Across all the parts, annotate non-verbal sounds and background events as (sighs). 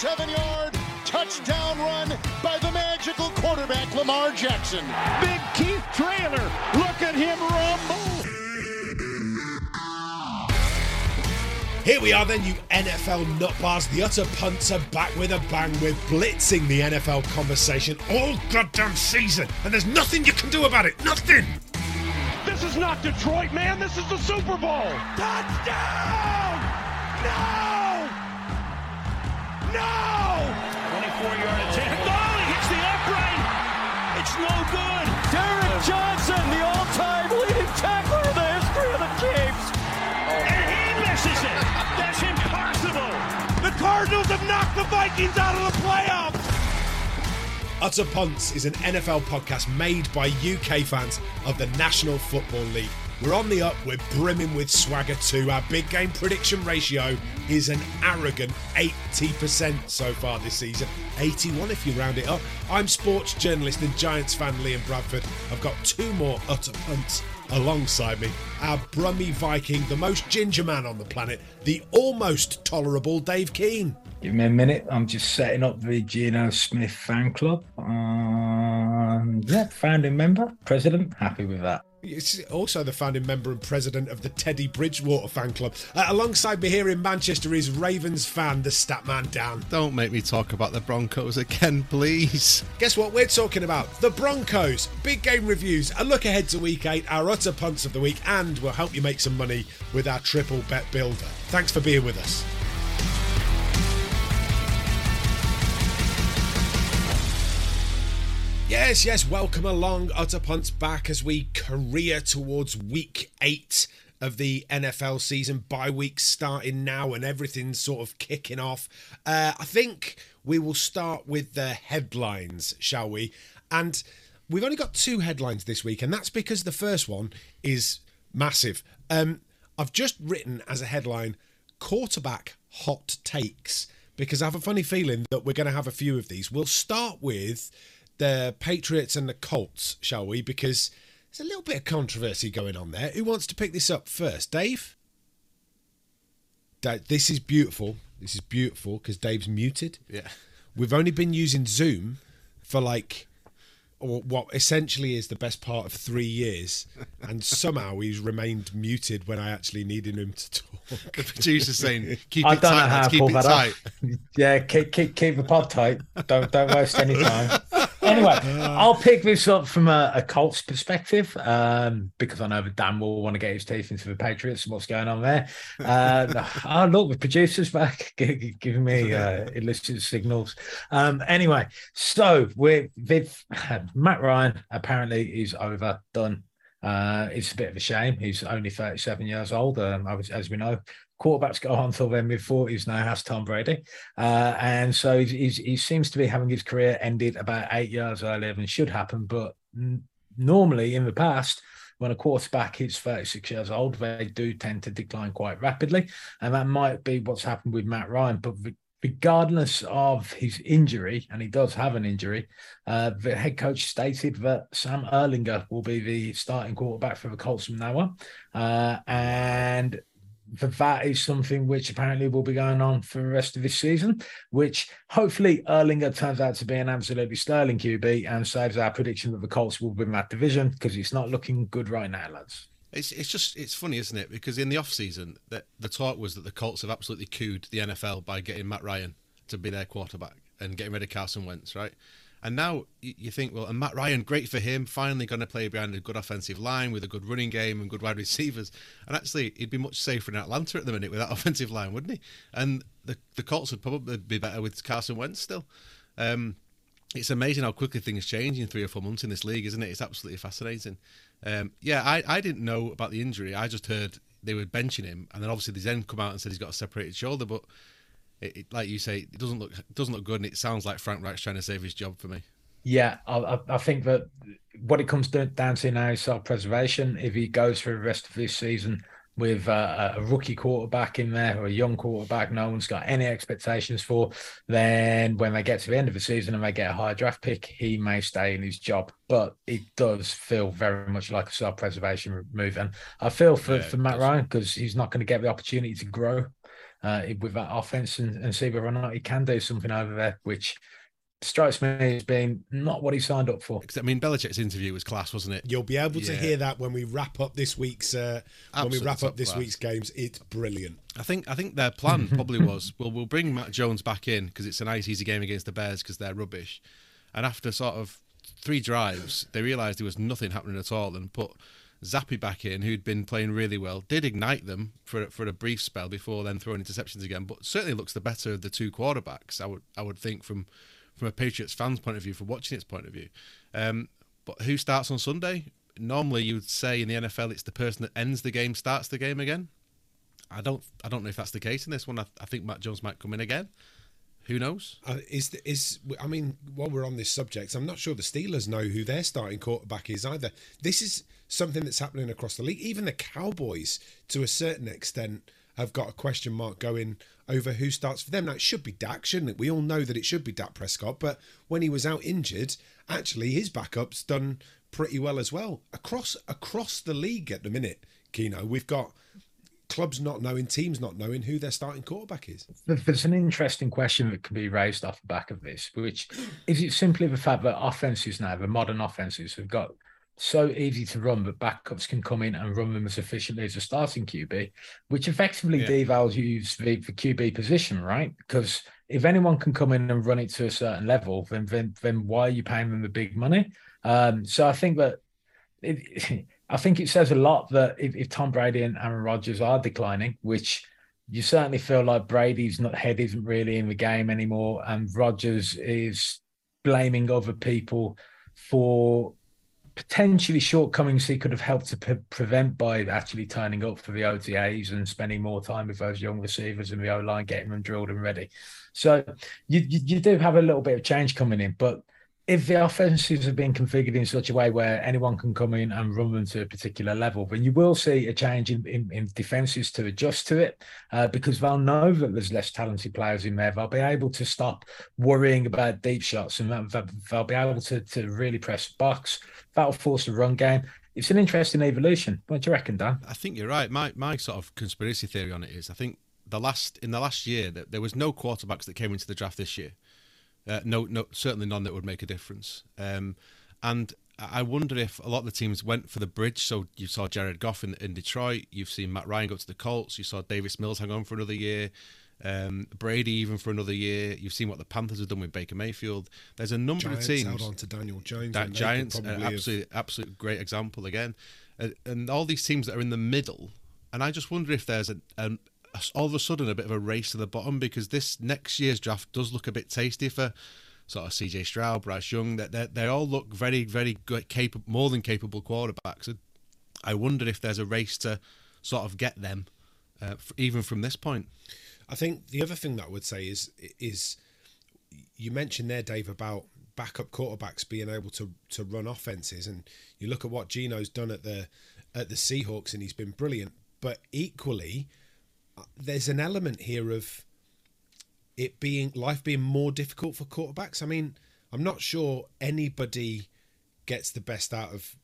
47 yard touchdown run by the magical quarterback Lamar Jackson. Big Keith Traylor, look at him rumble. Here we are then, you NFL nutbars. The utter punts are back with a bang. We're blitzing the NFL conversation all goddamn season, and there's nothing you can do about it. Nothing. This is not Detroit, man. This is the Super Bowl. Touchdown! No! No! 24-yard attempt. Oh, he hits the upright. It's no good. Derrick Johnson, the all-time leading tackler in the history of the Chiefs. And he misses it. That's impossible. The Cardinals have knocked the Vikings out of the playoffs. Utter Punts is an NFL podcast made by UK fans of the National Football League. We're on the up, we're brimming with swagger too. Our big game prediction ratio is an arrogant 80% so far this season. 81 if you round it up. I'm sports journalist and Giants fan Liam Bradford. I've got two more Utter Punts alongside me. Our Brummy Viking, the most ginger man on the planet, the almost tolerable Dave Keane. Give me a minute. I'm just setting up the Geno Smith fan club. Um, yeah, founding member, president. Happy with that. It's also the founding member and president of the Teddy Bridgewater fan club. Uh, alongside me here in Manchester is Ravens fan, the Statman Dan. Don't make me talk about the Broncos again, please. Guess what we're talking about? The Broncos. Big game reviews, a look ahead to week eight, our utter punts of the week, and we'll help you make some money with our triple bet builder. Thanks for being with us. Yes, yes, welcome along, Utter Punts back as we career towards week eight of the NFL season. Bye week starting now and everything's sort of kicking off. Uh, I think we will start with the headlines, shall we? And we've only got two headlines this week, and that's because the first one is massive. Um, I've just written as a headline quarterback hot takes because I have a funny feeling that we're going to have a few of these. We'll start with the Patriots and the Colts, shall we? Because there's a little bit of controversy going on there. Who wants to pick this up first? Dave? Dave this is beautiful. This is beautiful because Dave's muted. Yeah. We've only been using Zoom for like or what essentially is the best part of three years, and somehow he's remained muted when I actually needed him to talk. The producer's saying, "Keep I it don't know how lads, to keep pull it that tight." off. (laughs) yeah, keep, keep keep the pod tight. Don't don't waste any (laughs) time. Anyway, I'll pick this up from a, a Colts perspective um, because I know that Dan will want to get his teeth into the Patriots and what's going on there. Uh, (laughs) oh, look, the producer's back (laughs) giving me uh, illicit signals. Um, anyway, so we're, they've Matt Ryan apparently is over, done. Uh, it's a bit of a shame. He's only 37 years old, um, as we know. Quarterbacks go on until their mid 40s now, has Tom Brady. Uh, and so he's, he's, he seems to be having his career ended about eight years earlier than should happen. But n- normally in the past, when a quarterback is 36 years old, they do tend to decline quite rapidly. And that might be what's happened with Matt Ryan. But re- regardless of his injury, and he does have an injury, uh, the head coach stated that Sam Ehlinger will be the starting quarterback for the Colts from now on. Uh, and that that is something which apparently will be going on for the rest of this season, which hopefully Ehlinger turns out to be an absolutely sterling QB and saves our prediction that the Colts will win that division because it's not looking good right now, lads. It's it's just it's funny, isn't it? Because in the off season, that the talk was that the Colts have absolutely cooed the NFL by getting Matt Ryan to be their quarterback and getting rid of Carson Wentz, right? And now you think, well, and Matt Ryan, great for him, finally going to play behind a good offensive line with a good running game and good wide receivers. And actually, he'd be much safer in Atlanta at the minute with that (laughs) offensive line, wouldn't he? And the the Colts would probably be better with Carson Wentz still. Um, it's amazing how quickly things change in three or four months in this league, isn't it? It's absolutely fascinating. Um, yeah, I, I didn't know about the injury. I just heard they were benching him, and then obviously the Zen come out and said he's got a separated shoulder. But it, it, like you say, it doesn't look it doesn't look good, and it sounds like Frank Reich's trying to save his job for me. Yeah, I, I, think that what it comes down to now is self-preservation. If he goes for the rest of this season with uh, a rookie quarterback in there or a young quarterback, no one's got any expectations for, then when they get to the end of the season and they get a high draft pick, he may stay in his job. But it does feel very much like a self-preservation move, and I feel for, Yeah, for Matt. Ryan because he's not going to get the opportunity to grow uh, with that offense and, and see whether or not he can do something over there, which strikes me as being not what he signed up for. I mean, Belichick's interview was class, wasn't it? You'll be able to Yeah. hear that when we wrap up this week's uh, when we wrap up this class. week's games. It's brilliant. I think I think their plan (laughs) probably was well we'll bring Mac Jones back in because it's a nice easy game against the Bears because they're rubbish, and after sort of three drives they realised there was nothing happening at all and put Zappe back in who'd been playing really well did ignite them for for a brief spell before then throwing interceptions again but certainly looks the better of the two quarterbacks I would I would think from from a Patriots fans point of view from watching its point of view, um, but who starts on Sunday? Normally you would say in the NFL it's the person that ends the game starts the game again. I don't I don't know if that's the case in this one. I, I think Mac Jones might come in again. Who knows? Uh, is is I mean, while we're on this subject, I'm not sure the Steelers know who their starting quarterback is either. This is something that's happening across the league. Even the Cowboys, to a certain extent, have got a question mark going over who starts for them. Now it should be Dak, shouldn't it? We all know that it should be Dak Prescott, but when he was out injured, actually his backup's done pretty well as well across across the league at the minute. Kino, we've got clubs not knowing, teams not knowing who their starting quarterback is. There's an interesting question that can be raised off the back of this, which is it simply the fact that offenses now, the modern offenses, have got so easy to run that backups can come in and run them as efficiently as a starting QB, which effectively Yeah. devalues the, the QB position, right? Because if anyone can come in and run it to a certain level, then then, then why are you paying them the big money? Um, so I think that it, I think it says a lot that if, if Tom Brady and Aaron Rodgers are declining, which you certainly feel like Brady's not head isn't really in the game anymore, and Rodgers is blaming other people for potentially shortcomings he could have helped to pre- prevent by actually turning up for the OTAs and spending more time with those young receivers in the O line, getting them drilled and ready. So you you do have a little bit of change coming in, but if the offenses have been configured in such a way where anyone can come in and run them to a particular level, then you will see a change in, in, in defenses to adjust to it uh, because they'll know that there's less talented players in there. They'll be able to stop worrying about deep shots and they'll be able to, to really press box. That'll force the run game. It's an interesting evolution. What do you reckon, Dan? I think you're right. My my sort of conspiracy theory on it is I think the last in the last year that there was no quarterbacks that came into the draft this year. Uh, no, no, certainly none that would make a difference. Um, and I wonder if a lot of the teams went for the bridge. So you saw Jared Goff in, in Detroit. You've seen Matt Ryan go to the Colts. You saw Davis Mills hang on for another year. Um, Brady even for another year. You've seen what the Panthers have done with Baker Mayfield. There's a number Giants of teams. held on to Daniel Jones. That and Giants, an probably have- absolute, absolute great example again, uh, and all these teams that are in the middle. And I just wonder if there's a, a all of a sudden a bit of a race to the bottom because this next year's draft does look a bit tasty for sort of CJ Stroud, Bryce Young. That they, they all look very, very good, capable, more than capable quarterbacks. And I wonder if there's a race to sort of get them, uh, even from this point. I think the other thing that I would say is is you mentioned there, Dave, about backup quarterbacks being able to to run offenses, and you look at what Geno's done at the at the Seahawks, and he's been brilliant. But equally, there's an element here of it being life being more difficult for quarterbacks. I mean, I'm not sure anybody gets the best out of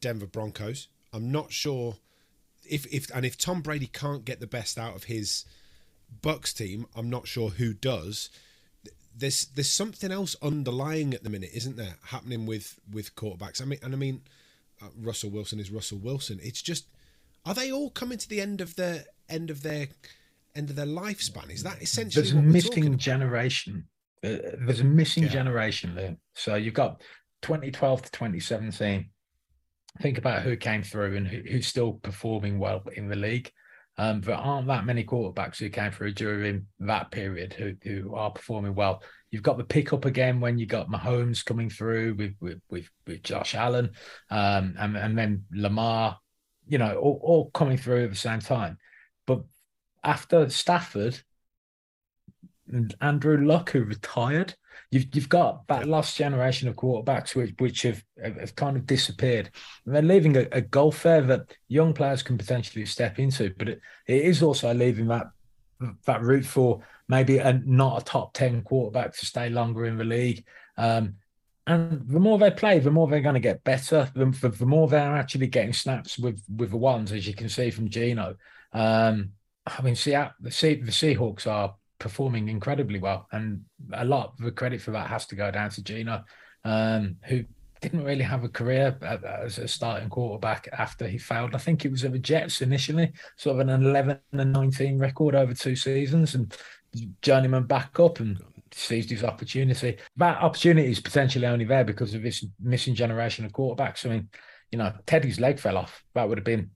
Denver Broncos. I'm not sure if if and if Tom Brady can't get the best out of his Bucks team, I'm not sure who does. There's there's something else underlying at the minute, isn't there, happening with with quarterbacks? I mean, and I mean, uh, Russell Wilson is Russell Wilson. It's just, are they all coming to the end of their end of their end of their lifespan? Is that essentially There's a missing generation. Uh, there's a missing Yeah. generation there. So you've got 2012 to 2017. Think about who came through and who, who's still performing well in the league. Um, there aren't that many quarterbacks who came through during that period who, who are performing well. You've got the pickup again when you got Mahomes coming through with with with, with Josh Allen, um, and and then Lamar, you know, all, all coming through at the same time. But after Stafford, and Andrew Luck, who retired. You've you've got that last generation of quarterbacks which which have have, have kind of disappeared. And they're leaving a, a gulf there that young players can potentially step into, but it, it is also leaving that that route for maybe a not a top ten quarterback to stay longer in the league. Um, and the more they play, the more they're going to get better. The, the, the more they're actually getting snaps with with the ones, as you can see from Geno. Um, I mean, see, the the Seahawks are performing incredibly well, and a lot of the credit for that has to go down to Geno, um, who didn't really have a career as a starting quarterback after he failed. I think it was at the Jets initially, sort of an 11 and 19 record over two seasons, and journeyman back up and seized his opportunity. That opportunity is potentially only there because of this missing generation of quarterbacks. I mean, you know, Teddy's leg fell off. That would have been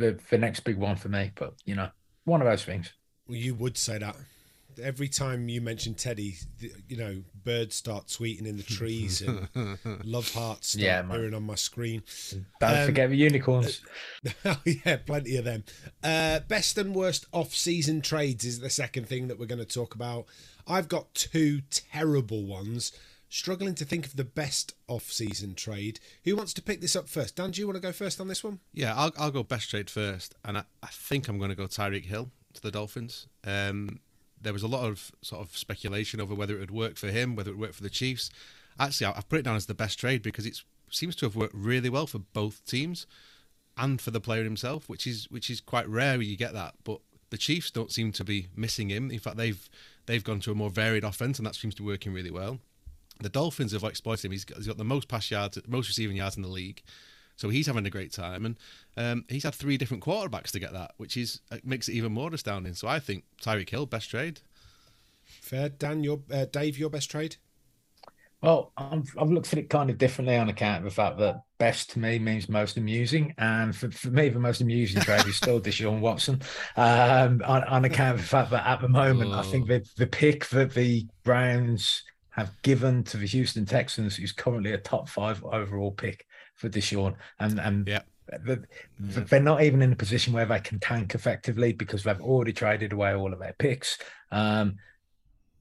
the, the next big one for me. But, you know, one of those things. Well, you would say that. Every time you mention Teddy, you know, birds start tweeting in the trees and (laughs) love hearts start yeah, appearing on my screen. Don't um, forget the unicorns. (laughs) oh, yeah, plenty of them. Uh, best and worst off season trades is the second thing that we're going to talk about. I've got two terrible ones. Struggling to think of the best off-season trade. Who wants to pick this up first? Dan, do you want to go first on this one? Yeah, I'll, I'll go best trade first, and I, I think I'm going to go Tyreek Hill to the Dolphins. Um, there was a lot of sort of speculation over whether it would work for him, whether it would work for the Chiefs. Actually, I've put it down as the best trade because it seems to have worked really well for both teams and for the player himself, which is which is quite rare you get that. But the Chiefs don't seem to be missing him. In fact, they've they've gone to a more varied offense, and that seems to be working really well. The Dolphins have exploited him. He's got, he's got the most pass yards, most receiving yards in the league. So he's having a great time, and um, he's had three different quarterbacks to get that, which is uh, makes it even more astounding. So I think Tyreek Hill best trade. Fair, Dan. Your uh, Dave, your best trade. Well, I've, I've, looked at it kind of differently on account of the fact that best to me means most amusing. And for, for me, the most amusing trade is still (laughs) Deshaun Watson um, on, on, account of the fact that at the moment, oh. I think the, the pick that the Browns have given to the Houston Texans, who's currently a top five overall pick for Deshaun. And, and yeah. They're not even in a position where they can tank effectively because they've already traded away all of their picks. Um,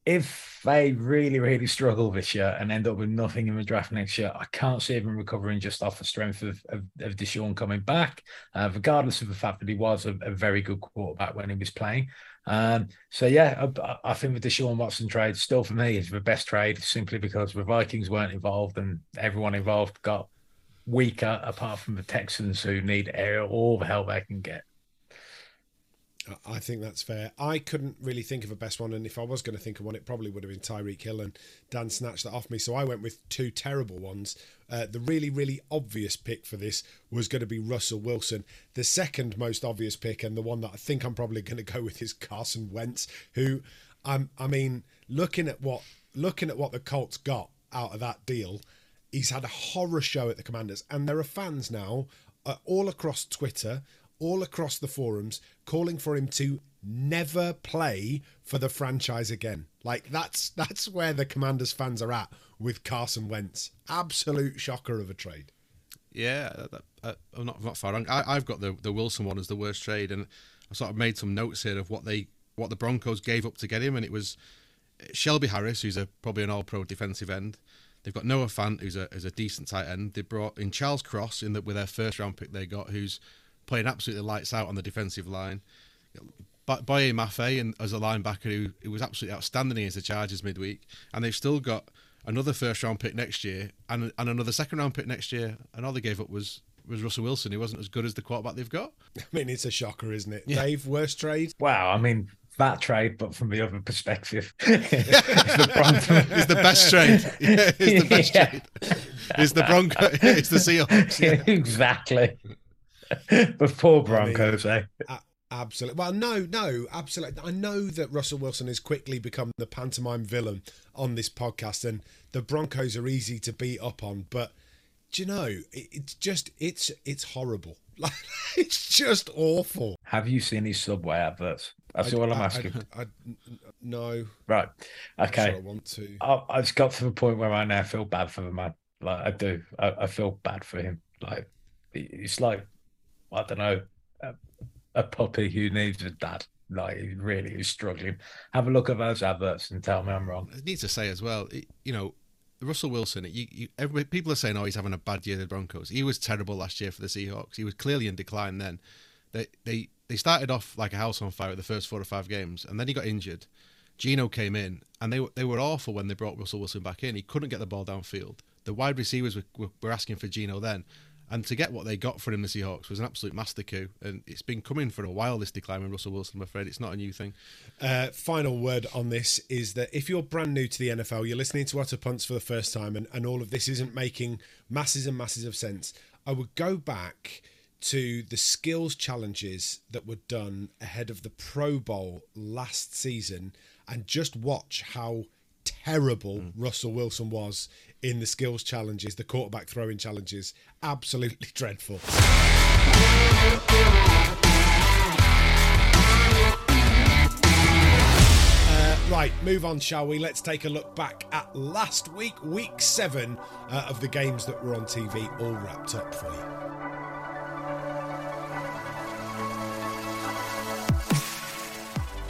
if they really, really struggle this year and end up with nothing in the draft next year, I can't see them recovering just off the strength of, of, of Deshaun coming back, uh, regardless of the fact that he was a, a, very good quarterback when he was playing. Um, so, yeah, I, I, think the Deshaun Watson trade still for me is the best trade simply because the Vikings weren't involved and everyone involved got weaker apart from the Texans who need all the help they can get. I think that's fair. I couldn't really think of a best one, and if I was going to think of one, it probably would have been Tyreek Hill, and Dan snatched that off me. So I went with two terrible ones. Uh, the really, really obvious pick for this was going to be Russell Wilson. The second most obvious pick, and the one that I think I'm probably going to go with, is Carson Wentz, who, um, I mean, looking at what looking at what the Colts got out of that deal, he's had a horror show at the Commanders, and there are fans now uh, all across Twitter all across the forums calling for him to never play for the franchise again. Like that's that's where the Commanders fans are at with Carson Wentz. Absolute shocker of a trade. Yeah, uh, I'm not not far wrong. I, have got the the Wilson one as the worst trade, and I sort of made some notes here of what they what the Broncos gave up to get him, and it was Shelby Harris, who's a probably an All Pro defensive end. They've got Noah Fant, who's a who's a decent tight end. They brought in Charles Cross in the, with their first round pick they got, who's playing absolutely lights out on the defensive line. Boye Mafe and as a linebacker who, who was absolutely outstanding against the Chargers midweek, and they've still got another first round pick next year and and another second round pick next year, and all they gave up was was Russell Wilson. He wasn't as good as the quarterback they've got. (laughs) I mean, it's a shocker, isn't it? Yeah. Dave, worst trade? Wow, I mean, that trade, but from the other perspective, (laughs) it's, the Bronco. (laughs) it's the best trade. Yeah, it's the best yeah. trade. It's the Bronco. It's the Seahawks. Yeah. exactly. (laughs) poor Broncos, I mean, eh? Absolutely. Well, no, no, absolutely. I know that Russell Wilson has quickly become the pantomime villain on this podcast, and the Broncos are easy to beat up on. But do you know, it, it's just it's it's horrible. (laughs) Like it's just awful. Have you seen his Subway adverts? That's I, all I'm asking. I, I, no. Right. Okay. Sure I want to. I, I've got to the point where I now feel bad for the man. Like I do. I, I feel bad for him. Like it's like I don't know, a, a puppy who needs a dad. Like he really is struggling. Have a look at those adverts and tell me I'm wrong. I need to say as well, you know, Russell Wilson. You, you, everybody, people are saying, "Oh, he's having a bad year." The Broncos. He was terrible last year for the Seahawks. He was clearly in decline. Then they they they started off like a house on fire at the first four or five games, and then he got injured. Geno came in, and they they were awful when they brought Russell Wilson back in. He couldn't get the ball downfield. The wide receivers were, were, were asking for Geno then, And to get what they got for him, the Seahawks, was an absolute master coup. And it's been coming for a while, this decline with Russell Wilson, I'm afraid. It's not a new thing. Uh, final word on this is that if you're brand new to the NFL, you're listening to Utter Punts for the first time, and, and all of this isn't making masses and masses of sense, I would go back to the skills challenges that were done ahead of the Pro Bowl last season and just watch how terrible mm. Russell Wilson was in the skills challenges, the quarterback throwing challenges. Absolutely (laughs) dreadful. Uh, right, move on, shall we? Let's take a look back at last week, week seven uh, of the games that were on TV, all wrapped up for you.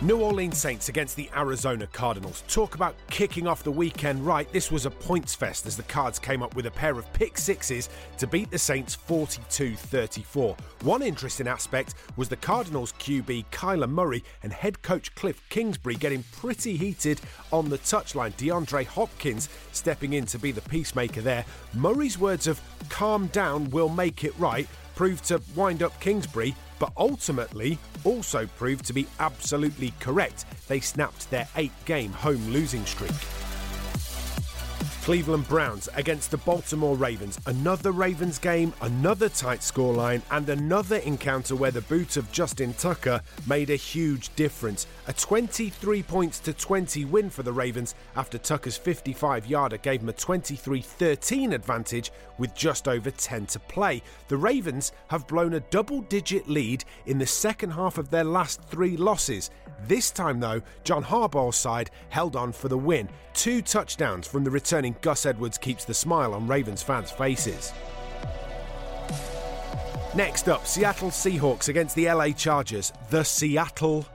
New Orleans Saints against the Arizona Cardinals. Talk about kicking off the weekend right. This was a points fest as the Cards came up with a pair of pick sixes to beat the Saints 42 34. One interesting aspect was the Cardinals QB Kyler Murray and head coach Cliff Kingsbury getting pretty heated on the touchline. DeAndre Hopkins stepping in to be the peacemaker there. Murray's words of calm down, we'll make it right proved to wind up Kingsbury but ultimately also proved to be absolutely correct. They snapped their eight game home losing streak. Cleveland Browns against the Baltimore Ravens. Another Ravens game, another tight scoreline, and another encounter where the boot of Justin Tucker made a huge difference. A 23 points to 20 win for the Ravens after Tucker's 55 yarder gave them a 23 13 advantage with just over 10 to play. The Ravens have blown a double digit lead in the second half of their last three losses. This time, though, John Harbaugh's side held on for the win. Two touchdowns from the returning Gus Edwards keeps the smile on Ravens fans' faces. Next up, Seattle Seahawks against the LA Chargers. The Seattle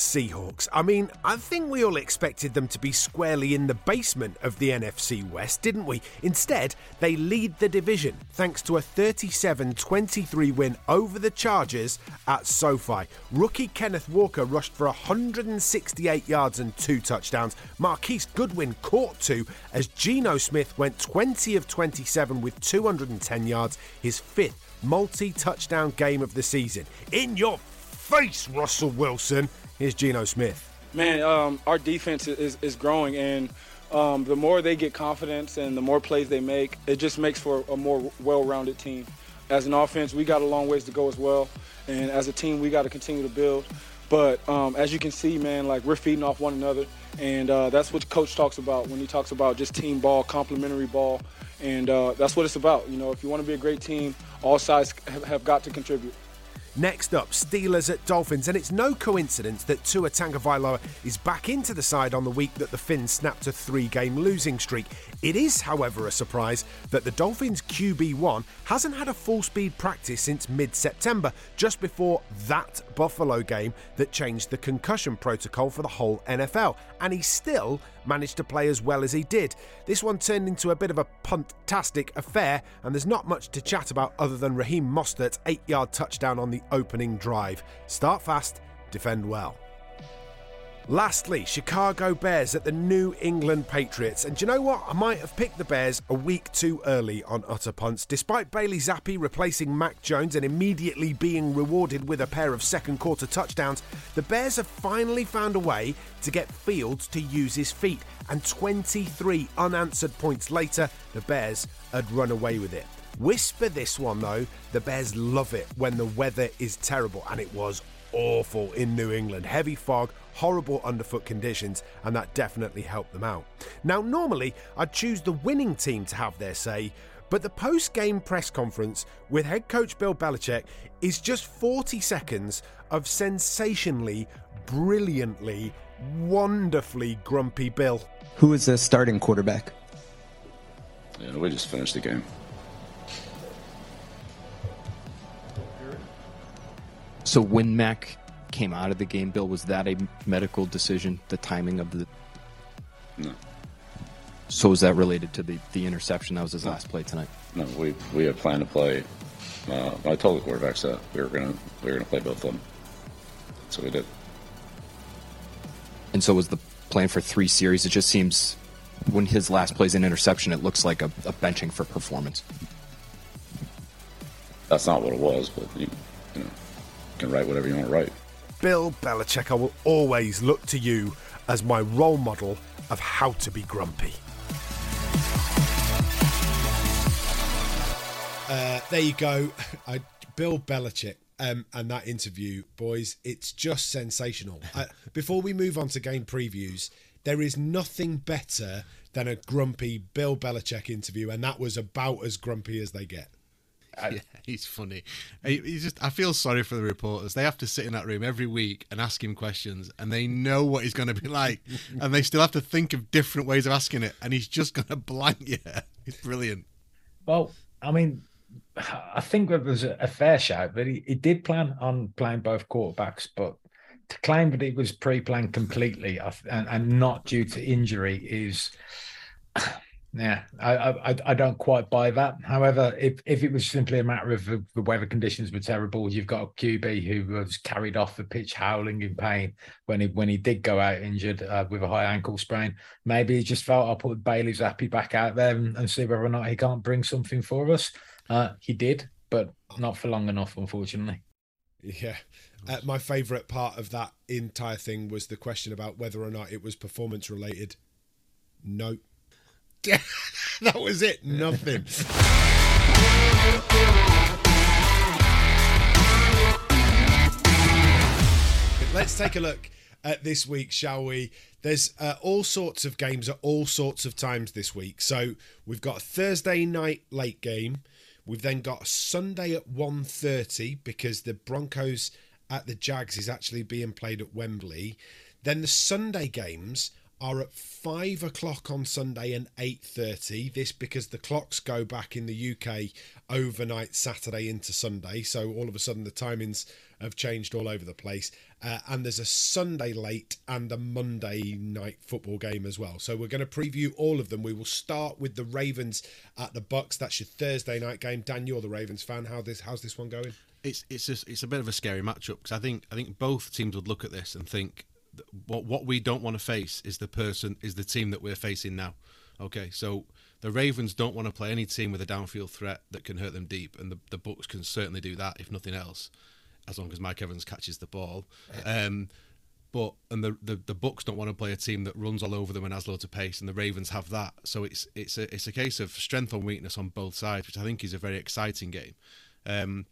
Seahawks. I mean, I think we all expected them to be squarely in the basement of the NFC West, didn't we? Instead, they lead the division thanks to a 37 23 win over the Chargers at SoFi. Rookie Kenneth Walker rushed for 168 yards and two touchdowns. Marquise Goodwin caught two as Geno Smith went 20 of 27 with 210 yards, his fifth multi touchdown game of the season. In your face, Russell Wilson. Here's Geno Smith. Man, um, our defense is, is growing, and um, the more they get confidence and the more plays they make, it just makes for a more well-rounded team. As an offense, we got a long ways to go as well, and as a team, we got to continue to build. But um, as you can see, man, like we're feeding off one another, and uh, that's what coach talks about when he talks about just team ball, complementary ball, and uh, that's what it's about. You know, if you want to be a great team, all sides have got to contribute. Next up, Steelers at Dolphins, and it's no coincidence that Tua Tagovailoa is back into the side on the week that the Fins snapped a three-game losing streak. It is, however, a surprise that the Dolphins QB1 hasn't had a full-speed practice since mid-September, just before that Buffalo game that changed the concussion protocol for the whole NFL, and he still managed to play as well as he did. This one turned into a bit of a puntastic affair, and there's not much to chat about other than Raheem Mostert's eight-yard touchdown on the opening drive. Start fast, defend well. Lastly, Chicago Bears at the New England Patriots. And you know what? I might have picked the Bears a week too early on Utter Punts. Despite Bailey Zappe replacing Mac Jones and immediately being rewarded with a pair of second quarter touchdowns, the Bears have finally found a way to get Fields to use his feet. And 23 unanswered points later, the Bears had run away with it. Whisper this one though, the Bears love it when the weather is terrible, and it was awful in New England. Heavy fog, horrible underfoot conditions, and that definitely helped them out. Now, normally I'd choose the winning team to have their say, but the post game press conference with head coach Bill Belichick is just 40 seconds of sensationally, brilliantly, wonderfully grumpy Bill. Who is the starting quarterback? Yeah, we just finished the game. So when Mac came out of the game, Bill, was that a medical decision? The timing of the no. So was that related to the, the interception? That was his no. last play tonight. No, we we had planned to play. Uh, I told the quarterbacks that we were gonna we were gonna play both of them, so we did. And so was the plan for three series. It just seems when his last plays an interception, it looks like a, a benching for performance. that's not what it was. But you, you know, you can write whatever you want to write. Bill Belichick, I will always look to you as my role model of how to be grumpy. Uh, there you go. (laughs) I, Bill Belichick um, and that interview, boys, it's just sensational. (laughs) Uh, before we move on to game previews, there is nothing better than a grumpy Bill Belichick interview, and that was about as grumpy as they get. (laughs) yeah, he's funny. He's just. I feel sorry for the reporters. They have to sit in that room every week and ask him questions, and they know what he's going to be like, (laughs) and they still have to think of different ways of asking it, and he's just going (laughs) to blank you. It's brilliant. Well, I mean, I think it was a fair shout, but he, he did plan on playing both quarterbacks, but to claim that he was pre-planned completely and, and not due to injury is yeah I, I i don't quite buy that. However if if it was simply a matter of the weather conditions were terrible you've got a qb who was carried off the pitch howling in pain when he when he did go out injured uh, with a high ankle sprain. Maybe he just felt i'll put bailey zappe back out there and, and, see whether or not he can't bring something for us. Uh, he did but not for long enough unfortunately. Yeah. Uh, my favorite part of that entire thing was the question about whether or not it was performance related no (laughs) that was it. Nothing. Let's take a look at this week, shall we? There's uh, all sorts of games at all sorts of times this week. So we've got Thursday night late game. We've then got Sunday at 1.30 because the Broncos at the Jags is actually being played at Wembley. Then the Sunday games are at five o'clock on Sunday and eight thirty. This because the clocks go back in the UK overnight Saturday into Sunday, so all of a sudden the timings have changed all over the place. Uh, and there's a Sunday late and a Monday night football game as well. So we're going to preview all of them. We will start with the Ravens at the Bucks. That's your Thursday night game. Dan, you're the Ravens fan. How this? How's this one going? It's it's just it's a bit of a scary matchup because I think I think both teams would look at this and think what what we don't want to face is the person is the team that we're facing now. Okay, so the Ravens don't want to play any team with a downfield threat that can hurt them deep, and the the Bucks can certainly do that if nothing else, as long as Mike Evans catches the ball. Um, but and the, the the Bucks don't want to play a team that runs all over them and has loads of pace, and the Ravens have that. So it's it's a it's a case of strength and weakness on both sides, which I think is a very exciting game. Um,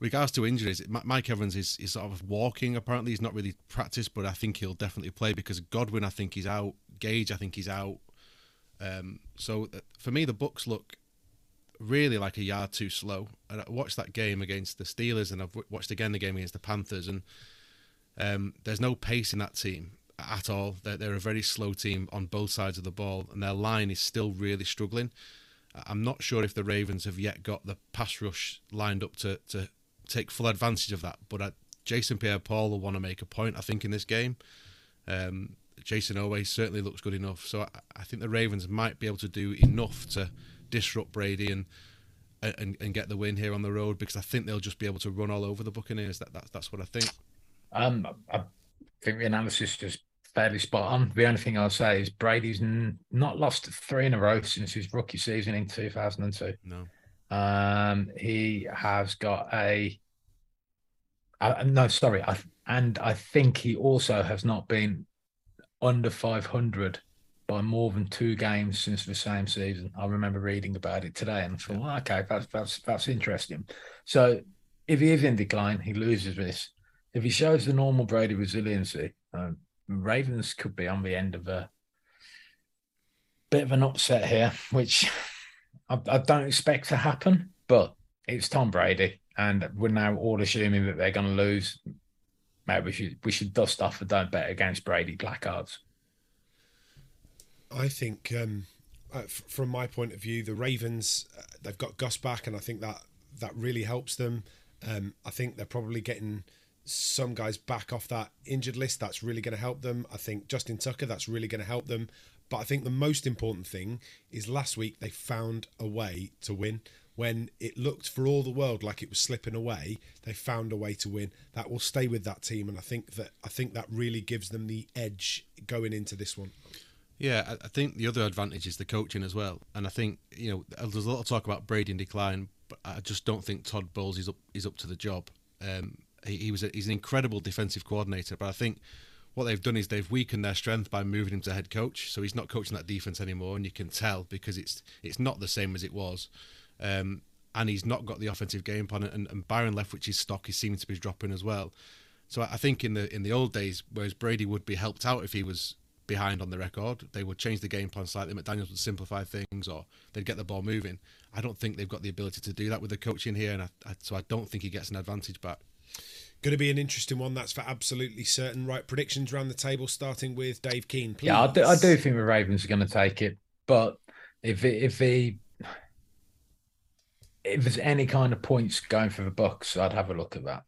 regards to injuries, Mike Evans is, is sort of walking. Apparently, he's not really practiced, but I think he'll definitely play because Godwin, I think he's out. Gage, I think he's out. Um, so uh, for me, the Bucks look really like a yard too slow. And I watched that game against the Steelers, and I've watched again the game against the Panthers, and um, there's no pace in that team at all. They're, they're a very slow team on both sides of the ball, and their line is still really struggling. I'm not sure if the Ravens have yet got the pass rush lined up to, to take full advantage of that. But uh, Jason Pierre-Paul will want to make a point, I think, in this game. Um, Jayson Oweh certainly looks good enough, so I, I, think the Ravens might be able to do enough to disrupt Brady and, and and get the win here on the road because I think they'll just be able to run all over the Buccaneers. That, that that's what I think. Um, I think the analysis is fairly spot on. The only thing I'll say is Brady's n- not lost three in a row since his rookie season in 2002. No. Um, he has got a uh, no, sorry, I, and I think he also has not been under 500 by more than two games since the same season. I remember reading about it today, and I thought, well, okay, that's that's that's interesting. So if he is in decline, he loses this. If he shows the normal Brady resiliency, um, Ravens could be on the end of a bit of an upset here, which I, I don't expect to happen, but it's Tom Brady, and we're now all assuming that they're going to lose. Maybe we should we should dust off and don't bet against Brady placards. I think, um, uh, from my point of view, the Ravens uh, they've got Gus back, and I think that that really helps them. Um, I think they're probably getting some guys back off that injured list. That's really going to help them. I think Justin Tucker, that's really going to help them. But I think the most important thing is last week they found a way to win. When it looked for all the world like it was slipping away, they found a way to win. That will stay with that team, and I think that I think that really gives them the edge going into this one. Yeah, I, think the other advantage is the coaching as well, and I think you know there's a lot of talk about Brady in decline, but I just don't think Todd Bowles is up is up to the job. Um, he, he was a, he's an incredible defensive coordinator, but I think what they've done is they've weakened their strength by moving him to head coach. So he's not coaching that defense anymore, and you can tell because it's it's not the same as it was. Um, and he's not got the offensive game plan, and, and Byron Leftwich's stock is seeming to be dropping as well. So I think in the in the old days, whereas Brady would be helped out if he was behind on the record, they would change the game plan slightly. McDaniels would simplify things, or they'd get the ball moving. I don't think they've got the ability to do that with the coaching here, and I, I, so I don't think he gets an advantage back. Going to be an interesting one, that's for absolutely certain. Right, predictions around the table, starting with Dave Keane. Please. Yeah, I do, I do think the Ravens are going to take it, but if it, if he if there's any kind of points going for the Bucks, I'd have a look at that.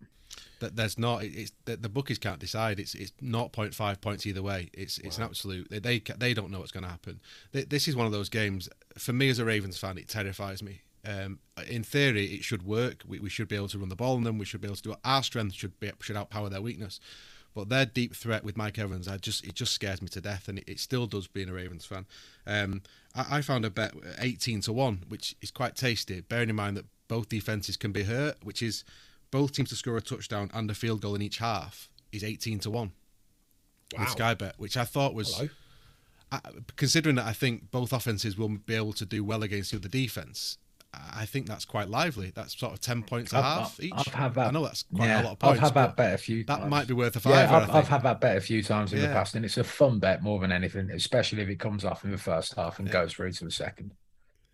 That there's not. It's the, the bookies can't decide. It's it's not 0.5 points either way. It's it's wow. an absolute. They, they they don't know what's going to happen. This is one of those games. For me as a Ravens fan, it terrifies me. Um, in theory, it should work. We, we should be able to run the ball on them. We should be able to do it. Our strength should be should outpower their weakness. But their deep threat with Mike Evans, I just it just scares me to death, and it, it still does being a Ravens fan. Um, I, I, found a bet eighteen to one, which is quite tasty. Bearing in mind that both defenses can be hurt, which is both teams to score a touchdown and a field goal in each half, is 18 to 1 wow. with Sky Bet, which I thought was. I, considering that I think both offenses will be able to do well against the other defense, I think that's quite lively. That's sort of ten points a I've, half each. I've had that. I know that's quite yeah, a lot of points. I've had that bet a few. That times. might be worth a five. Yeah, I've, I've, had that bet a few times in yeah. the past, and it's a fun bet more than anything, especially if it comes off in the first half and yeah. goes through to the second.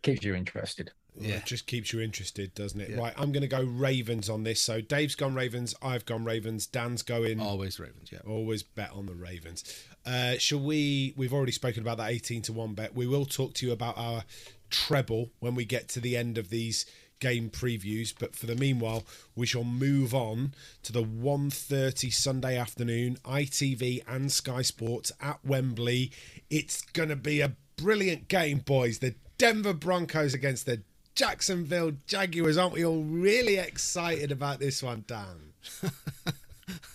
Keeps you interested. Yeah, it just keeps you interested, doesn't it? Yeah. Right, I'm going to go Ravens on this. So Dave's gone Ravens, I've gone Ravens, Dan's going always Ravens. Yeah, always bet on the Ravens. Uh, shall we? We've already spoken about that 18 to one bet. We will talk to you about our treble when we get to the end of these game previews. But for the meanwhile, we shall move on to the 1.30 Sunday afternoon ITV and Sky Sports at Wembley. It's going to be a brilliant game, boys. The Denver Broncos against the Jacksonville Jaguars. Aren't we all really excited about this one, Dan?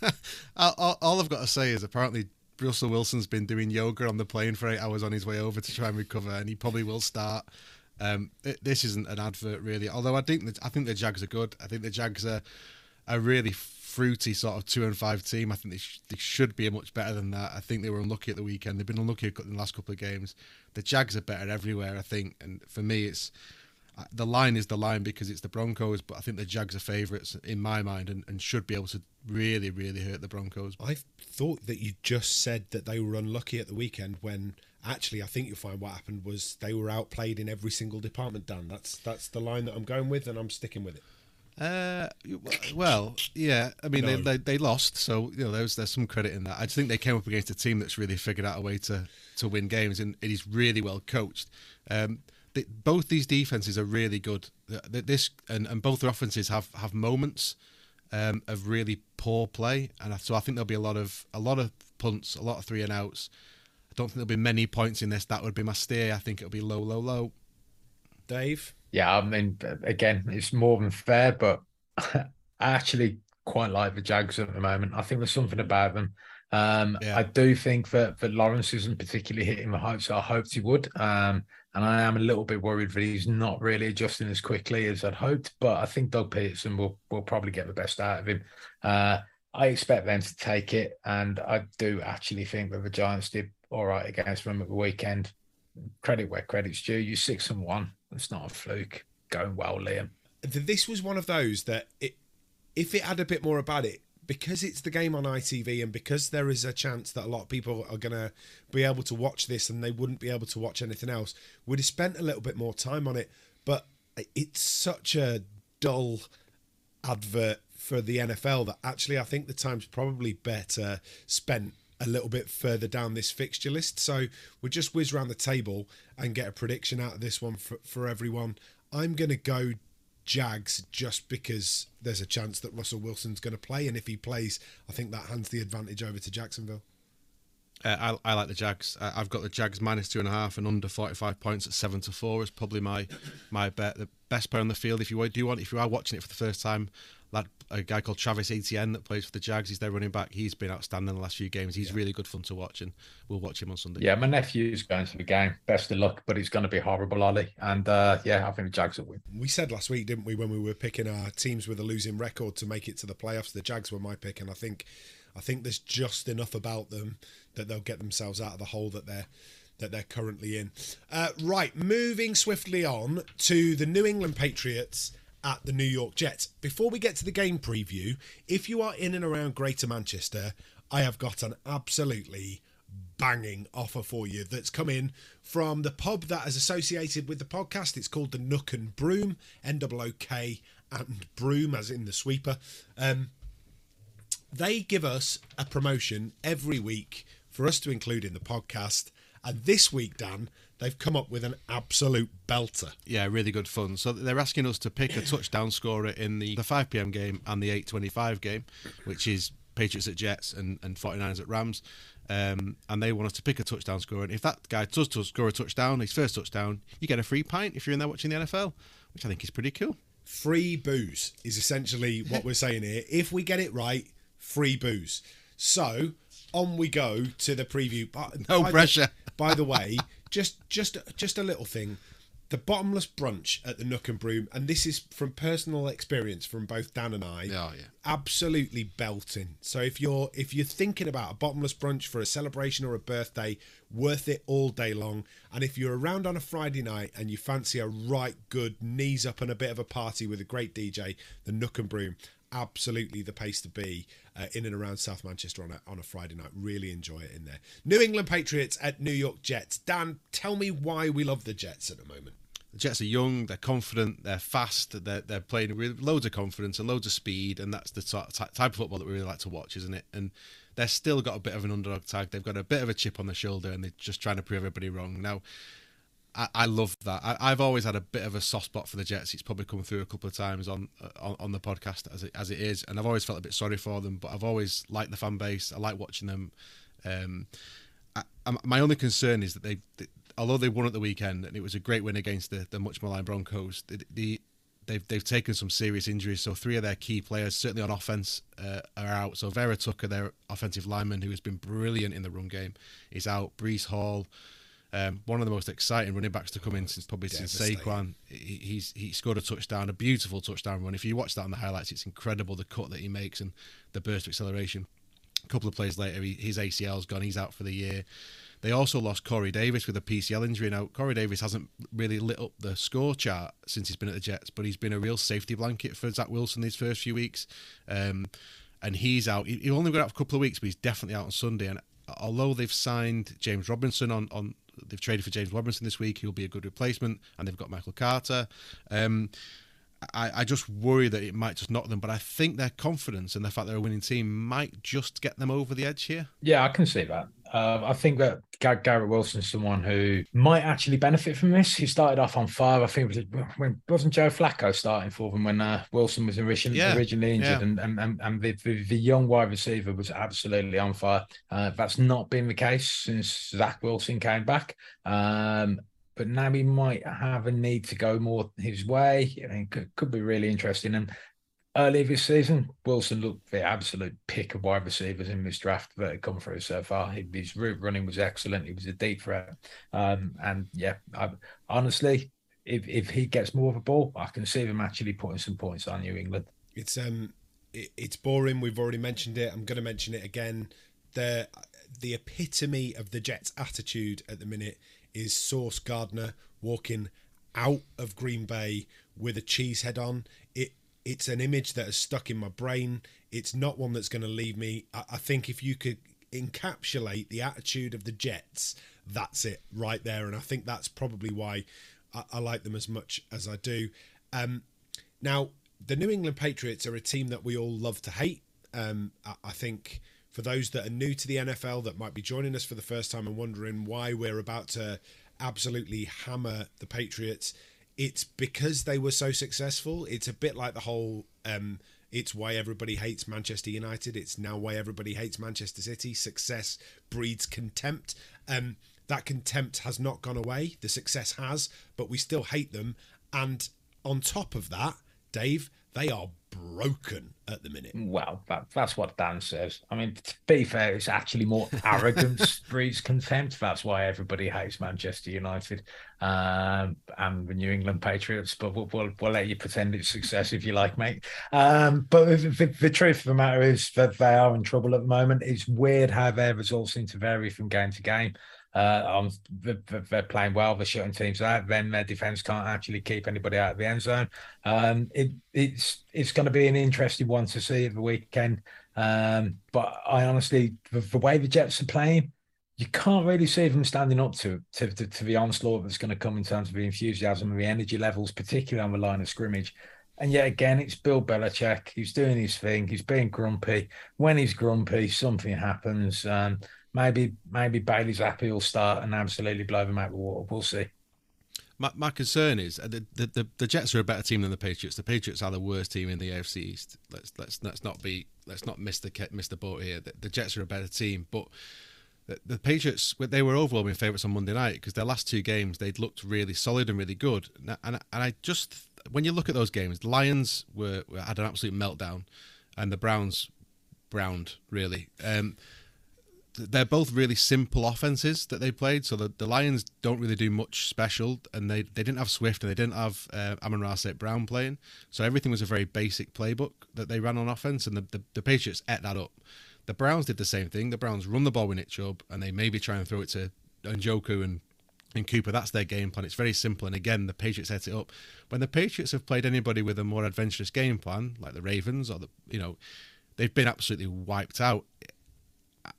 (laughs) all, all, I've got to say is apparently Russell Wilson's been doing yoga on the plane for eight hours on his way over to try and recover, and he probably will start. Um, it, this isn't an advert really, although I think I think the Jags are good. I think the Jags are a really fruity sort of two and five team. I think they, sh- they should be much better than that. I think they were unlucky at the weekend. They've been unlucky in the last couple of games. The Jags are better everywhere, I think, and for me, it's the line is the line because it's the Broncos, but I think the Jags are favourites in my mind and, and should be able to really, really hurt the Broncos. I thought that you just said that they were unlucky at the weekend when actually I think you'll find what happened was they were outplayed in every single department. Dan, that's that's the line that I'm going with, and I'm sticking with it. Uh, well, yeah. I mean, no. they, they, they lost, so you know there's there's some credit in that. I just think they came up against a team that's really figured out a way to to win games, and it is really well coached. Um, they, both these defenses are really good. This and, and both their offenses have have moments um, of really poor play, and so I think there'll be a lot of a lot of punts, a lot of three and outs. I don't think there'll be many points in this. That would be my steer. I think it'll be low, low, low. Dave. Yeah, I mean, again, it's more than fair, but (laughs) I actually quite like the Jags at the moment. I think there's something about them. Um, yeah. I do think that that Lawrence isn't particularly hitting the heights I hoped he would. Um, and I am a little bit worried that he's not really adjusting as quickly as I'd hoped. But I think Doug Pederson will will probably get the best out of him. Uh, I expect them to take it, and I do actually think that the Giants did all right against them at the weekend. Credit where credit's due. You six and one. It's not a fluke. Going well, Liam. This was one of those that it, if it had a bit more about it, because it's the game on ITV and because there is a chance that a lot of people are going to be able to watch this and they wouldn't be able to watch anything else, we'd have spent a little bit more time on it. But it's such a dull advert for the NFL that actually I think the time's probably better spent a little bit further down this fixture list. So we'll just whiz around the table and get a prediction out of this one for, for everyone. I'm going to go Jags just because there's a chance that Russell Wilson's going to play, and if he plays, I think that hands the advantage over to Jacksonville. Uh, I, I like the Jags. I, I've got the Jags minus two and a half and under forty five points at seven to four is probably my my bet. The best player on the field. If you do want, if you are watching it for the first time, that a guy called Travis Etienne that plays for the Jags. He's their running back. He's been outstanding the last few games. He's really good fun to watch, and we'll watch him on Sunday. Yeah, my nephew's going to the game. Best of luck, but it's going to be horrible, Ollie. And uh, yeah, I think the Jags will win. We said last week, didn't we, when we were picking our teams with a losing record to make it to the playoffs? The Jags were my pick, and I think, I think there's just enough about them that they'll get themselves out of the hole that they're that they're currently in. Uh, right, moving swiftly on to the New England Patriots at the New York Jets. Before we get to the game preview, if you are in and around Greater Manchester, I have got an absolutely banging offer for you that's come in from the pub that is associated with the podcast. It's called the Nook and Broom, N O O K and Broom, as in the sweeper. Um, they give us a promotion every week for us to include in the podcast. And this week, Dan, they've come up with an absolute belter. Yeah, really good fun. So they're asking us to pick a touchdown scorer in the, the 5 p.m. game and the 8:25 game, which is Patriots at Jets and, and 49ers at Rams. Um, and they want us to pick a touchdown scorer. And if that guy does to score a touchdown, his first touchdown, you get a free pint if you're in there watching the NFL, which I think is pretty cool. Free booze is essentially what we're saying here. If we get it right, free booze. So on we go to the preview. (laughs) No by pressure. The, by the way, (laughs) just just just a little thing. The bottomless brunch at the Nook and Broom, and this is from personal experience from both Dan and I. Oh, yeah. Absolutely belting. So if you're if you're thinking about a bottomless brunch for a celebration or a birthday, worth it all day long. And if you're around on a Friday night and you fancy a right good knees up and a bit of a party with a great DJ, the Nook and Broom, absolutely the place to be uh, in and around South Manchester on a, on a Friday night. Really enjoy it in there. New England Patriots at New York Jets. Dan, tell me why we love the Jets at the moment. The Jets are young, they're confident, they're fast, they're, they're playing with loads of confidence and loads of speed, and that's the type of football that we really like to watch, isn't it? And they've still got a bit of an underdog tag. They've got a bit of a chip on their shoulder, and they're just trying to prove everybody wrong. Now, I, I love that. I, have always had a bit of a soft spot for the Jets. It's probably come through a couple of times on on, on the podcast as it, as it is, and I've always felt a bit sorry for them. But I've always liked the fan base. I like watching them. Um, I, my only concern is that they, they, although they won at the weekend and it was a great win against the, the much maligned Broncos, the, the they've they've taken some serious injuries. So three of their key players, certainly on offense, uh, are out. So Vera Tucker, their offensive lineman, who has been brilliant in the run game, is out. Breece Hall. Um, one of the most exciting running backs to come in since probably since Saquon. He, he's he scored a touchdown, a beautiful touchdown run. If you watch that on the highlights, it's incredible the cut that he makes and the burst of acceleration. A couple of plays later, he, his ACL's gone. He's out for the year. They also lost Corey Davis with a PCL injury. Now, Corey Davis hasn't really lit up the score chart since he's been at the Jets, but he's been a real safety blanket for Zach Wilson these first few weeks. Um, and he's out. He, he only got out for a couple of weeks, but he's definitely out on Sunday. And although they've signed James Robinson on, on they've traded for James Robinson this week, he'll be a good replacement, and they've got Michael Carter. Um, I, I just worry that it might just knock them, but I think their confidence and the fact they're a winning team might just get them over the edge here. Yeah, I can see that. Uh, I think that Garrett Wilson's someone who might actually benefit from this. He started off on fire. I think it was when wasn't Joe Flacco starting for them when uh, Wilson was originally, yeah, originally injured, yeah. and and and the, the, the, young wide receiver was absolutely on fire. Uh, that's not been the case since Zach Wilson came back. Um, but now he might have a need to go more his way. I mean, could, could be really interesting. And early this season, Wilson looked the absolute pick of wide receivers in this draft that had come through so far. His route running was excellent. He was a deep threat. Um, and yeah, I, honestly, if, if he gets more of a ball, I can see him actually putting some points on New England. It's um, it, it's boring. We've already mentioned it. I'm going to mention it again. The the epitome of the Jets' attitude at the minute is Sauce Gardner walking out of Green Bay with a cheese head on. It it's an image that has stuck in my brain. It's not one that's going to leave me. I, I think if you could encapsulate the attitude of the Jets, that's it right there. And I think that's probably why I, I like them as much as I do. Um, now, the New England Patriots are a team that we all love to hate. Um, I, I think for those that are new to the NFL that might be joining us for the first time and wondering why we're about to absolutely hammer the Patriots, it's because they were so successful. It's a bit like the whole um, It's why everybody hates Manchester United. It's now why everybody hates Manchester City. Success breeds contempt. Um, that contempt has not gone away. The success has, but we still hate them. And on top of that, Dave, they are broken at the minute. Well, that, that's what Dan says. I mean, to be fair, it's actually more (laughs) arrogance breeds contempt. That's why everybody hates Manchester United um, and the New England Patriots. But we'll, we'll, we'll, let you pretend it's success if you like, mate. Um, but the, the, truth of the matter is that they are in trouble at the moment. It's weird how their results seem to vary from game to game. Uh, they're playing well, they're shutting teams out. Then their defense can't actually keep anybody out of the end zone. Um, it, it's it's going to be an interesting one to see at the weekend. Um, but I honestly, the, the, way the Jets are playing, you can't really see them standing up to to, to, to the onslaught that's going to come in terms of the enthusiasm and the energy levels, particularly on the line of scrimmage. And yet again, it's Bill Belichick. He's doing his thing. He's being grumpy. When he's grumpy, something happens. Um, maybe maybe Bailey Zappe will start and absolutely blow them out of the water. We'll see. My, my concern is uh, the, the, the Jets are a better team than the Patriots. The Patriots are the worst team in the AFC East. Let's let's let's not be let's not miss the miss the boat here. The, the Jets are a better team, but the, the Patriots they were overwhelming favourites on Monday night because their last two games they'd looked really solid and really good. And and, and I just when you look at those games, the Lions were had an absolute meltdown, and the Browns browned really. Um, they're both really simple offenses that they played. So the, the Lions don't really do much special, and they, they didn't have Swift and they didn't have uh, Amon-Ra Brown playing. So everything was a very basic playbook that they ran on offense, and the, the, the, Patriots ate that up. The Browns did the same thing. The Browns run the ball with Nick Chubb, and they maybe try and throw it to Njoku and and Cooper. That's their game plan. It's very simple. And again, the Patriots set it up. When the Patriots have played anybody with a more adventurous game plan, like the Ravens or the you know, they've been absolutely wiped out.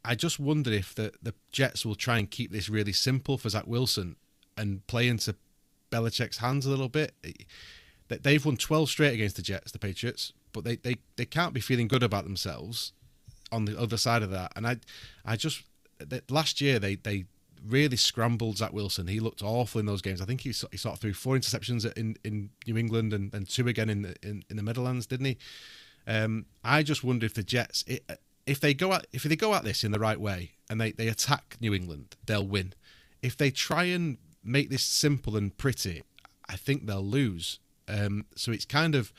I just wonder if the, the Jets will try and keep this really simple for Zach Wilson and play into Belichick's hands a little bit. That They've won 12 straight against the Jets, the Patriots, but they, they, they can't be feeling good about themselves on the other side of that. And I I just last year they they really scrambled Zach Wilson. He looked awful in those games. I think he, he sort of threw four interceptions in, in New England and, and two again in the, in, in the Meadowlands, didn't he? Um, I just wonder if the Jets, it, if they go at if they go at this in the right way and they, they attack New England, they'll win. If they try and make this simple and pretty, I think they'll lose. Um, so it's kind of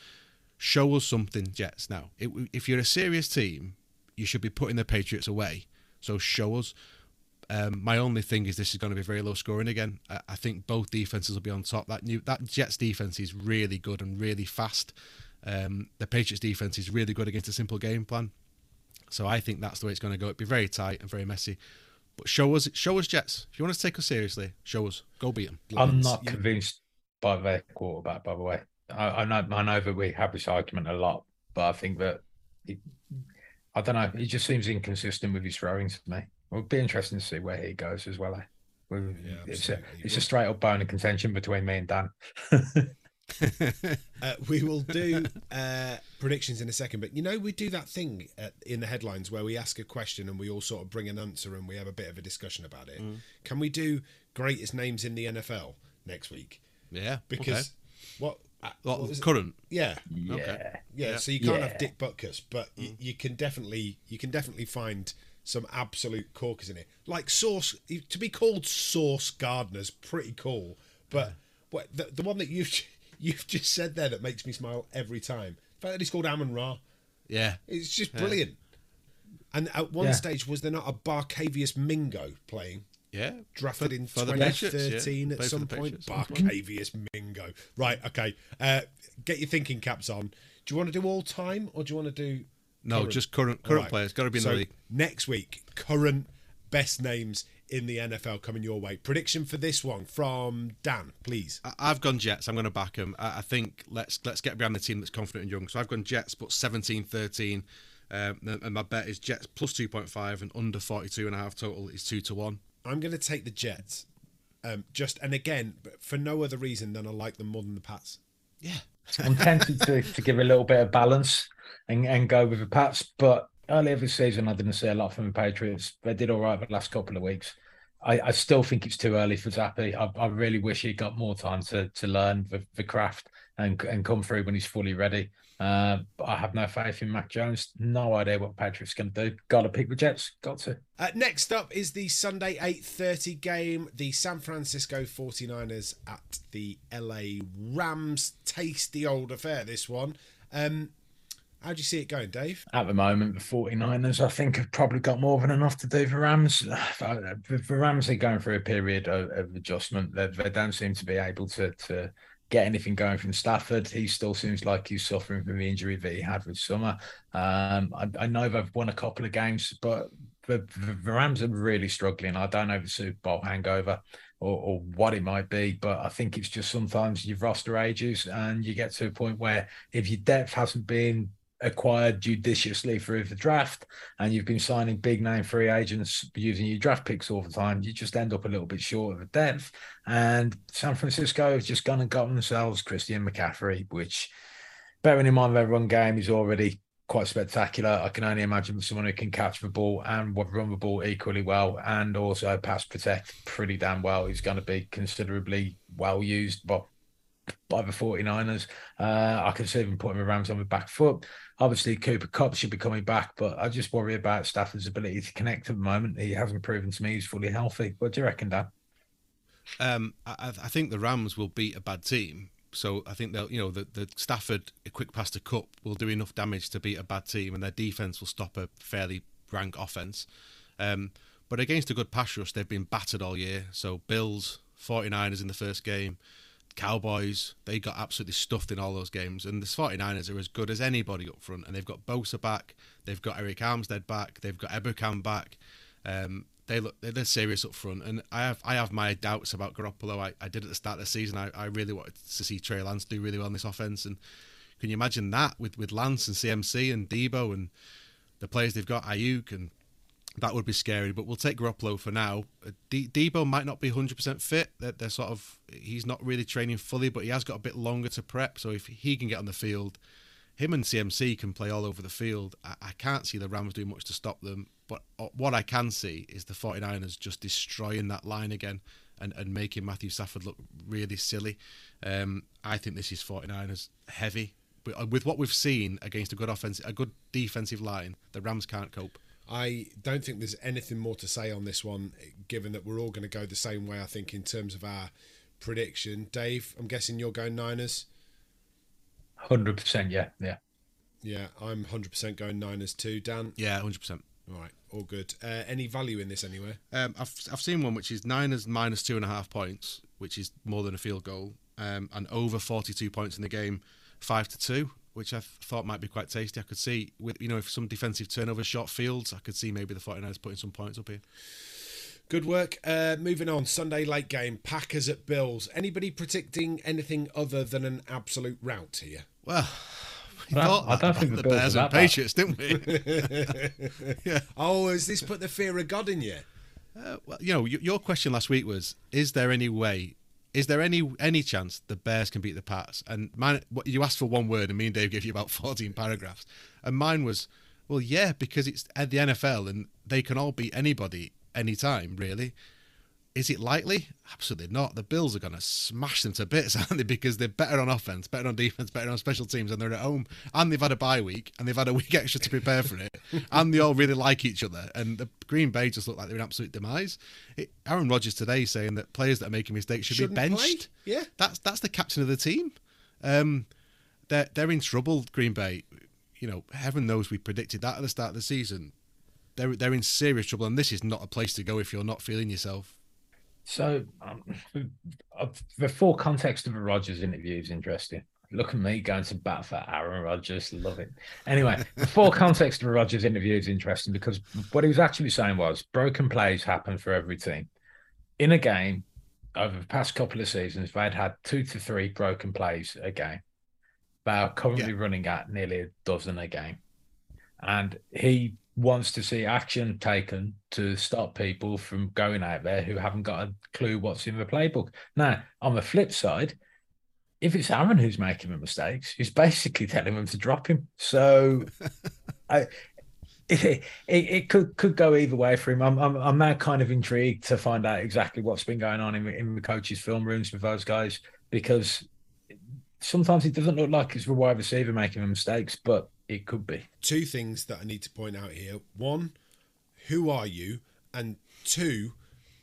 show us something, Jets. Now, it, if you're a serious team, you should be putting the Patriots away. So show us. Um, my only thing is this is going to be very low scoring again. I, I, think both defenses will be on top. That new that Jets defense is really good and really fast. Um, the Patriots defense is really good against a simple game plan. So I think that's the way it's going to go. It'd be very tight and very messy. But show us, show us Jets. If you want to take us seriously, show us. Go beat them. I'm not yeah. convinced by their quarterback. By the way, I, I, know I know that we have this argument a lot, but I think that he, I don't know. He just seems inconsistent with his throwing to me. It'll be interesting to see where he goes as well. Eh? Yeah, it's a it's a straight up bone of contention between me and Dan. (laughs) uh, we will do (laughs) uh, predictions in a second, but you know, we do that thing at, in the headlines where we ask a question and we all sort of bring an answer and we have a bit of a discussion about it. Mm. Can we do greatest names in the NFL next week? Yeah, because okay. what? Uh, what current? Yeah. Yeah. Okay. Yeah. yeah. So you can't yeah. have Dick Butkus, but mm. you, you can definitely you can definitely find some absolute corkers in it. Like Sauce to be called Sauce Gardner's pretty cool, but what the, the one that you've (laughs) you've just said there that makes me smile every time. The fact that he's called Amon Ra. Yeah. It's just brilliant. Yeah. And at one yeah. stage, was there not a Barkevious Mingo playing? Yeah. Drafted for, in 2013 yeah. at some point. Barkevious Mingo. Right, okay. Uh, get your thinking caps on. Do you want to do all time or do you want to do. No, current? just current current right. players. Got to be in so the league. Next week, current best names in the NFL coming your way. Prediction for this one from Dan, please. I've gone Jets. I'm going to back them. I think let's let's get behind the team that's confident and young. So I've gone Jets, but 17-13. Um, and my bet is Jets plus 2.5 and under 42 and a half total is 2 to 1. I'm going to take the Jets. Um, just and again, for no other reason than I like them more than the Pats. Yeah. (laughs) I'm tempted to, to give a little bit of balance and, and go with the Pats, but earlier this season I didn't see a lot from the Patriots. They did all right the last couple of weeks. I, I, still think it's too early for Zappe. I, I, really wish he got more time to to learn the, the craft and and come through when he's fully ready. Uh, but I have no faith in Mac Jones. No idea what Patrick's going to do. Got to pick the Jets. Got to. Uh, next up is the Sunday 8:30 game, the San Francisco 49ers at the LA Rams. Tasty old affair this one. Um, how do you see it going, Dave? At the moment, the 49ers, I think, have probably got more than enough to do for Rams. (sighs) The Rams are going through a period of, of adjustment. They, they, don't seem to be able to, to get anything going from Stafford. He still seems like he's suffering from the injury that he had with Summer. Um, I, I, know they've won a couple of games, but the, the, Rams are really struggling. I don't know the Super Bowl hangover or, or, what it might be, but I think it's just sometimes you've roster ages and you get to a point where if your depth hasn't been acquired judiciously through the draft and you've been signing big name free agents using your draft picks all the time, you just end up a little bit short of the depth. And San Francisco has just gone and got themselves Christian McCaffrey, which, bearing in mind their run game is already quite spectacular. I can only imagine someone who can catch the ball and run the ball equally well and also pass protect pretty damn well. He's going to be considerably well used, but by the 49ers. Uh, I can see them putting the Rams on the back foot. Obviously, Cooper Kupp should be coming back, but I just worry about Stafford's ability to connect at the moment. He hasn't proven to me he's fully healthy. What do you reckon, Dan? Um, I, I, think the Rams will beat a bad team. So I think they'll, you know, the, the Stafford a quick pass to Cup will do enough damage to beat a bad team, and their defense will stop a fairly rank offense. Um, but against a good pass rush, they've been battered all year. So Bills, 49ers in the first game, Cowboys, they got absolutely stuffed in all those games. And the 49ers are as good as anybody up front. And they've got Bosa back, they've got Arik Armstead back, they've got Ebukam back. Um, they look they're serious up front, and I have I have my doubts about Garoppolo. I, I did at the start of the season. I, I really wanted to see Trey Lance do really well in this offense, and can you imagine that with with Lance and CMC and Deebo and the players they've got, Aiyuk and that would be scary. But we'll take Garoppolo for now. Uh, D- Deebo might not be 100% fit. They're, they're, sort of he's not really training fully, but he has got a bit longer to prep. So if he can get on the field, him and CMC can play all over the field. I, I can't see the Rams doing much to stop them. But uh, what I can see is the 49ers just destroying that line again and, and making Matthew Stafford look really silly. Um, I think this is 49ers heavy. But uh, with what we've seen against a good offense, a good defensive line, the Rams can't cope. I don't think there's anything more to say on this one, given that we're all going to go the same way, I think, in terms of our prediction. Dave, I'm guessing you're going Niners? 100%, yeah, yeah. Yeah, I'm 100% going Niners too. Dan? Yeah, 100%. All right, all good. Uh, any value in this anywhere? Um, I've, I've seen one which is Niners minus two and a half points, which is more than a field goal, um, and over 42 points in the game, five to two which I thought might be quite tasty. I could see with you know if some defensive turnover short fields, I could see maybe the 49ers putting some points up here. Good work. Uh, moving on, Sunday late game, Packers at Bills. Anybody predicting anything other than an absolute rout here? Well, we well, I don't think the, the Bears and Patriots, didn't we? (laughs) yeah. Oh, has this put the fear of God in you? Uh, well, you know, your question last week was: Is there any way is there any any chance the Bears can beat the Pats? And mine, you asked for one word, and me and Dave gave you about (laughs) fourteen paragraphs, and mine was, well, yeah, because it's at the NFL and they can all beat anybody anytime, really. Is it likely? Absolutely not. The Bills are going to smash them to bits, (laughs) aren't they? Because they're better on offense, better on defense, better on special teams, and they're at home, and they've had a bye week, and they've had a (laughs) week extra to prepare for it, (laughs) and they all really like each other. And the Green Bay just look like they're in absolute demise. It, Aaron Rodgers today saying that players that are making mistakes should Shouldn't be benched. Play? Yeah, that's that's the captain of the team. Um, they're they're in trouble. Green Bay. You know, heaven knows we predicted that at the start of the season. They're they're in serious trouble, and this is not a place to go if you're not feeling yourself. So, um, (laughs) the full context of a Rodgers interview is interesting. Look at me going to bat for Aaron Rodgers. Love it. Anyway, the full (laughs) context of a Rodgers interview is interesting because what he was actually saying was broken plays happen for every team. In a game, over the past couple of seasons, they'd had two to three broken plays a game. They are currently yeah. running at nearly a dozen a game. And he wants to see action taken to stop people from going out there who haven't got a clue what's in the playbook. Now, on the flip side, if it's Aaron who's making the mistakes, he's basically (laughs) telling them to drop him. So (laughs) I, (laughs) it, it, it, could could go either way for him. I'm, I'm, I'm now kind of intrigued to find out exactly what's been going on in, in the coaches' film rooms with those guys because sometimes it doesn't look like it's the wide receiver making the mistakes, but it could be. Two things that I need to point out here. One, who are you? And two,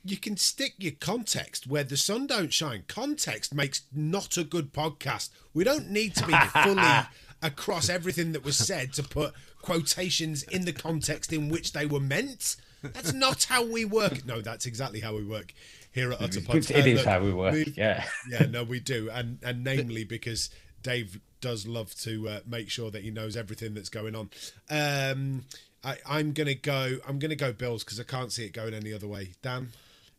you can stick your context where the sun don't shine. Context makes not a good podcast. We don't need to be fully (laughs) across everything that was said to put quotations in the context in which they were meant. That's not how we work. No, that's exactly how we work here at Utter Punts. It uh, is how we work. yeah, yeah, no, we do, and and namely because Dave does love to uh, make sure that he knows everything that's going on. Um, I, I'm gonna go. I'm gonna go Bills because I can't see it going any other way. Dan.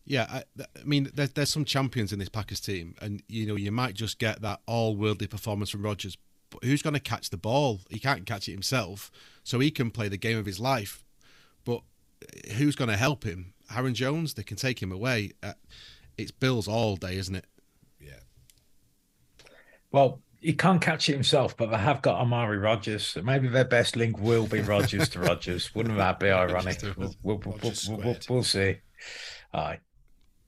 Yeah, I, I mean, there's, there's some champions in this Packers team, and you know you might just get that all-worldly performance from Rodgers. But who's going to catch the ball? He can't catch it himself, so he can play the game of his life. But who's going to help him? Aaron Jones. They can take him away. Uh, it's Bills all day, isn't it? Yeah. Well, he can't catch it himself, but they have got Amari Rodgers. Maybe their best link will be Rodgers to Rogers. Wouldn't that be (laughs) ironic? We'll, we'll, we'll, we'll see. Aye.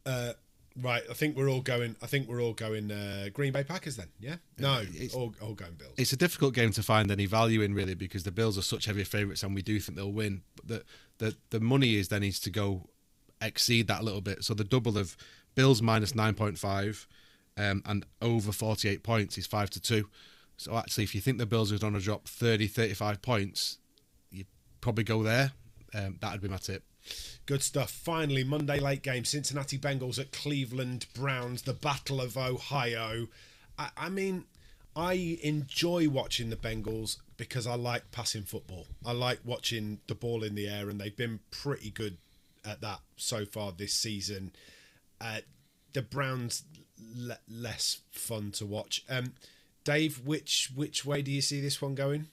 Uh, right, I think we're all going. I think we're all going uh, Green Bay Packers then. Yeah, no, it's all, all going Bills. It's a difficult game to find any value in really because the Bills are such heavy favourites and we do think they'll win. But the the the money is then needs to go exceed that a little bit. So the double of Bills minus nine point five um, and over forty eight points is five to two. So actually, if you think the Bills are going to drop 30, 35 points, you'd probably go there. Um, that'd be my tip. Good stuff. Finally, Monday late game Cincinnati Bengals at Cleveland Browns, the Battle of Ohio. I, I, mean, I enjoy watching the Bengals because I like passing football. I like watching the ball in the air, and they've been pretty good at that so far this season. Uh, the Browns le- less fun to watch. Um, Dave, which which way do you see this one going?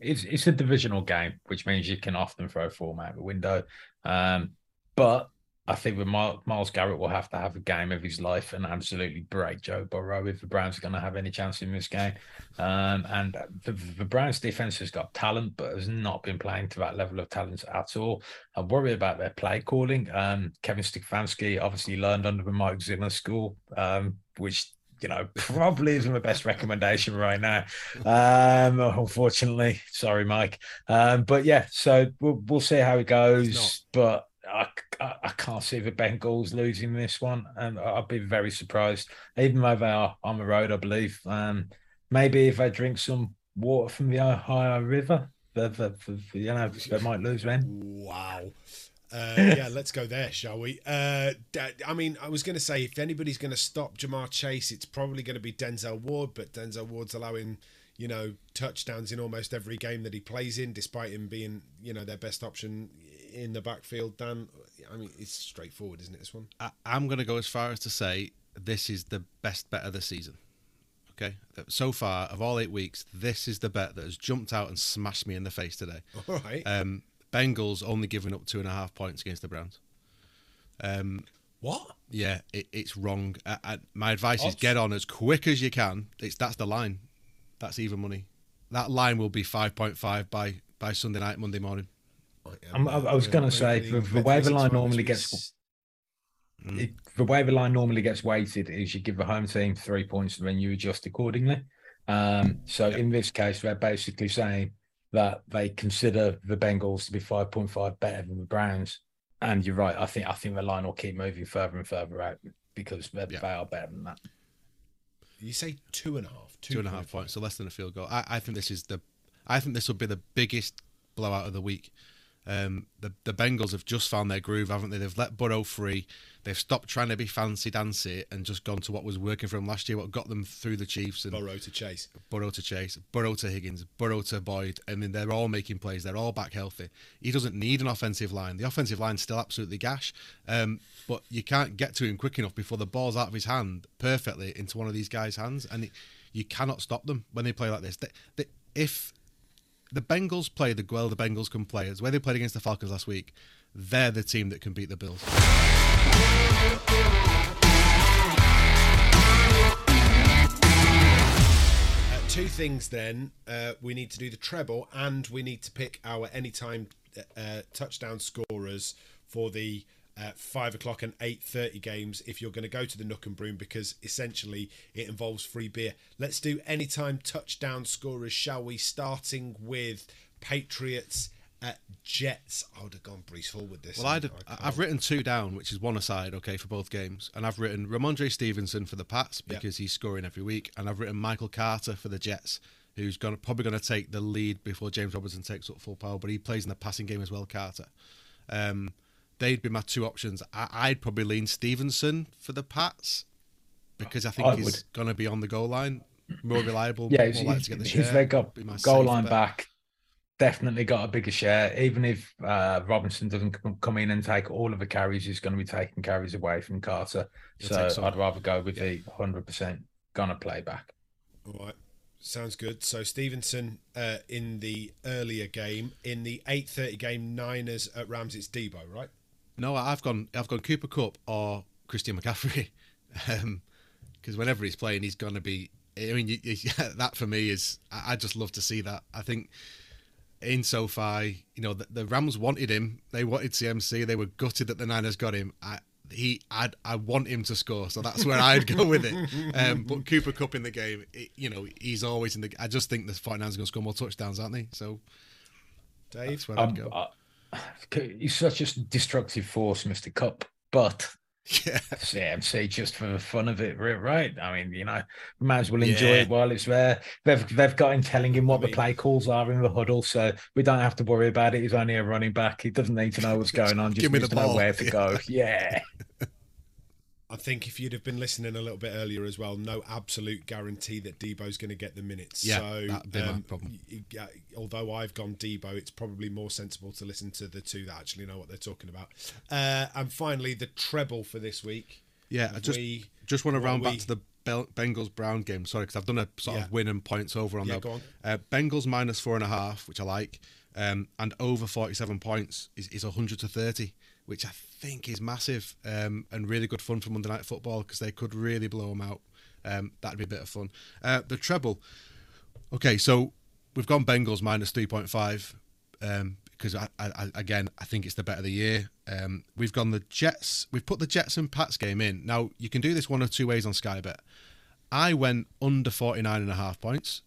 It's it's a divisional game, which means you can often throw a form out the window. Um, but I think with Myles Garrett will have to have a game of his life and absolutely break Joe Burrow if the Browns are going to have any chance in this game. Um, and the, the, Browns defense has got talent, but has not been playing to that level of talent at all. I worry about their play calling. Um, Kevin Stefanski obviously learned under the Mike Zimmer school, um, which you know, (laughs) probably isn't the best recommendation right now. Um, unfortunately, sorry, Mike. Um, but yeah, so we'll, we'll see how it goes. But I, I, can't see the Bengals losing this one, and I'd be very surprised, even though they are on the road, I believe. Um, maybe if they drink some water from the Ohio River, they, they, they, you know, they might lose then. Wow. Uh, (laughs) yeah, let's go there, shall we? Uh, I mean, I was going to say if anybody's going to stop Ja'Marr Chase, it's probably going to be Denzel Ward, but Denzel Ward's allowing, you know, touchdowns in almost every game that he plays in, despite him being, you know, their best option in the backfield. Dan, I mean, it's straightforward, isn't it? This one. I, I'm going to go as far as to say this is the best bet of the season. Okay, so far of all eight weeks, this is the bet that has jumped out and smashed me in the face today. (laughs) All right. Um, Bengals only giving up two and a half points against the Browns. Um, what? Yeah, it, it's wrong. I, I, my advice is get on as quick as you can. It's that's the line. That's even money. That line will be five point five by by Sunday night, Monday morning. I, I was going to say the, the way the line normally gets mm. it, the way the line normally gets weighted is you give the home team three points and then you adjust accordingly. Um, so yep. in this case, they're basically saying that they consider the Bengals to be 5.5 better than the Browns. And you're right. I think I think the line will keep moving further and further out because yeah. they are better than that. You say two and a half, two, two and a half points, so less than a field goal. I, I think this is the, I think this will be the biggest blowout of the week. Um, the the Bengals have just found their groove, haven't they? They've let Burrow free. They've stopped trying to be fancy dancy and just gone to what was working for them last year, what got them through the Chiefs. And Burrow to Chase, Burrow to Chase, Burrow to Higgins, Burrow to Boyd. I mean, they're all making plays. They're all back healthy. He doesn't need an offensive line. The offensive line's still absolutely gash, um, but you can't get to him quick enough before the ball's out of his hand perfectly into one of these guys' hands, and it, you cannot stop them when they play like this. They, they, if the Bengals play the well the Bengals can play as where they played against the Falcons last week. They're the team that can beat the Bills. Uh, two things then. Uh, we need to do the treble and we need to pick our anytime uh, touchdown scorers for the uh, five o'clock and eight thirty games if you're going to go to the Nook and Broom because essentially it involves free beer. Let's do anytime touchdown scorers, shall we? Starting with Patriots at Jets. I would have gone Breece Hall with this. Well, I'd, I've written two down, which is one aside, okay, for both games, and I've written Rhamondre Stevenson for the Pats because he's scoring every week, and I've written Michael Carter for the Jets, who's going probably going to take the lead before James Robinson takes up full power, but he plays in the passing game as well, Carter. Um, they'd be my two options. I, would probably lean Stevenson for the Pats because I think I he's going to be on the goal line, more reliable, yeah, more likely to get the share. They got goal line bet. back. Definitely got a bigger share. Even if uh, Robinson doesn't come in and take all of the carries, he's going to be taking carries away from Carter. So I'd rather go with yeah. the hundred percent gonna play back. All right. Sounds good. So Stevenson uh, in the earlier game, in the eight thirty game, Niners at Rams. It's Deebo, right? No, I've gone. I've gone Cooper Kupp or Christian McCaffrey, because (laughs) um, whenever he's playing, he's going to be. I mean, you, you, (laughs) that for me is. I just love to see that. I think in SoFi, you know, the, the, Rams wanted him. They wanted CMC. They were gutted that the Niners got him. I, he, I'd, I want him to score, so that's where I'd go with it. Um, but Cooper Kupp in the game, it, you know, he's always in the. I just think the 49ers are going to score more touchdowns, aren't they? So, Dave, that's where I'd um, go. Uh, he's such a destructive force, Mister Kupp. But yeah. CMC just for the fun of it, right? I mean, you know, might as well enjoy yeah. it while it's there. They've they've got him telling him what I mean, the play calls are in the huddle, so we don't have to worry about it. He's only a running back. He doesn't need to know what's (laughs) going on. Just Give me the ball. know where to (laughs) yeah. go. Yeah. I think if you'd have been listening a little bit earlier as well, no absolute guarantee that Deebo's going to get the minutes. Yeah, so, that'd be um, problem. Although I've gone Debo, it's probably more sensible to listen to the two that actually know what they're talking about. Uh, and finally, the treble for this week. Yeah, I just we, just want to round we, back to the Bengals Brown game. Sorry, because I've done a sort yeah. of win and points over on yeah, that. Uh, Bengals minus four and a half, which I like, um, and over forty-seven points is, is hundred to thirty which I think is massive um, and really good fun for Monday Night Football because they could really blow them out. Um, that'd be a bit of fun. Uh, the treble. Okay, so we've gone Bengals minus 3.5 um, because, I, I, again, I think it's the bet of the year. Um, we've gone the Jets. We've put the Jets and Pats game in. Now, you can do this one of two ways on Sky Bet. I went under 49 and a half points.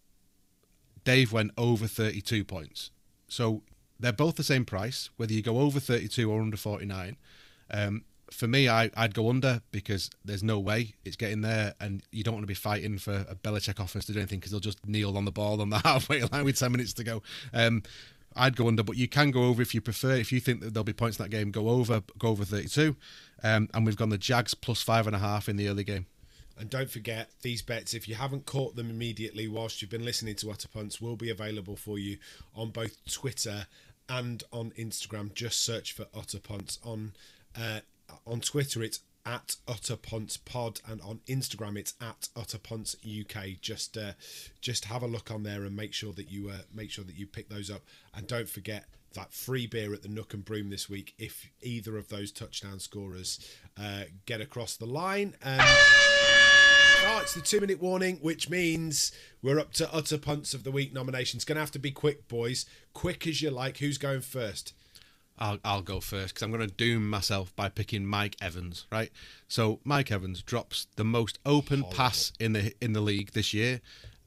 Dave went over 32 points. So they're both the same price, whether you go over 32 or under 49. Um, for me, I, would go under because there's no way it's getting there, and you don't want to be fighting for a Belichick offense to do anything because they'll just kneel on the ball on the (laughs) halfway line with 10 minutes to go. Um, I'd go under, but you can go over if you prefer. If you think that there'll be points in that game, go over, go over 32. Um, and we've gone the Jags plus five and a half in the early game. And don't forget, these bets, if you haven't caught them immediately whilst you've been listening to Utter Punts, will be available for you on both Twitter and on Instagram. Just search for Utter Punts. On uh, on Twitter, it's at Utter Punts Pod, and on Instagram, it's at Utter Punts UK. Just uh, just have a look on there and make sure that you uh, make sure that you pick those up. And don't forget that free beer at the Nook and Broom this week if either of those touchdown scorers uh, get across the line. Um, Oh, it's the two minute warning, which means we're up to Utter Punts of the Week nominations. Going to have to be quick, boys. Quick as you like. Who's going first? I'll, I'll go first because I'm going to doom myself by picking Mike Evans, right? So Mike Evans drops the most open Horrible. pass in the in the league this year,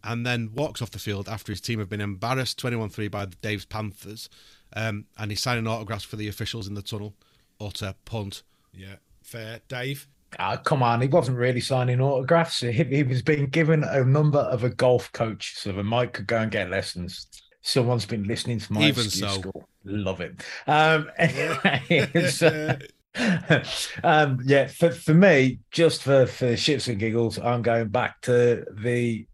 and then walks off the field after his team have been embarrassed 21-3 by the Dave's Panthers, um, and he's signing autographs for the officials in the tunnel. Utter punt. Yeah, fair, Dave. Uh, come on, he wasn't really signing autographs. He, he, was being given a number of a golf coach so that Mike could go and get lessons. Someone's been listening to my Even so. school. Love it. Um, (laughs) anyway, so, (laughs) um, yeah, for, for me, just for, for shits and giggles, I'm going back to the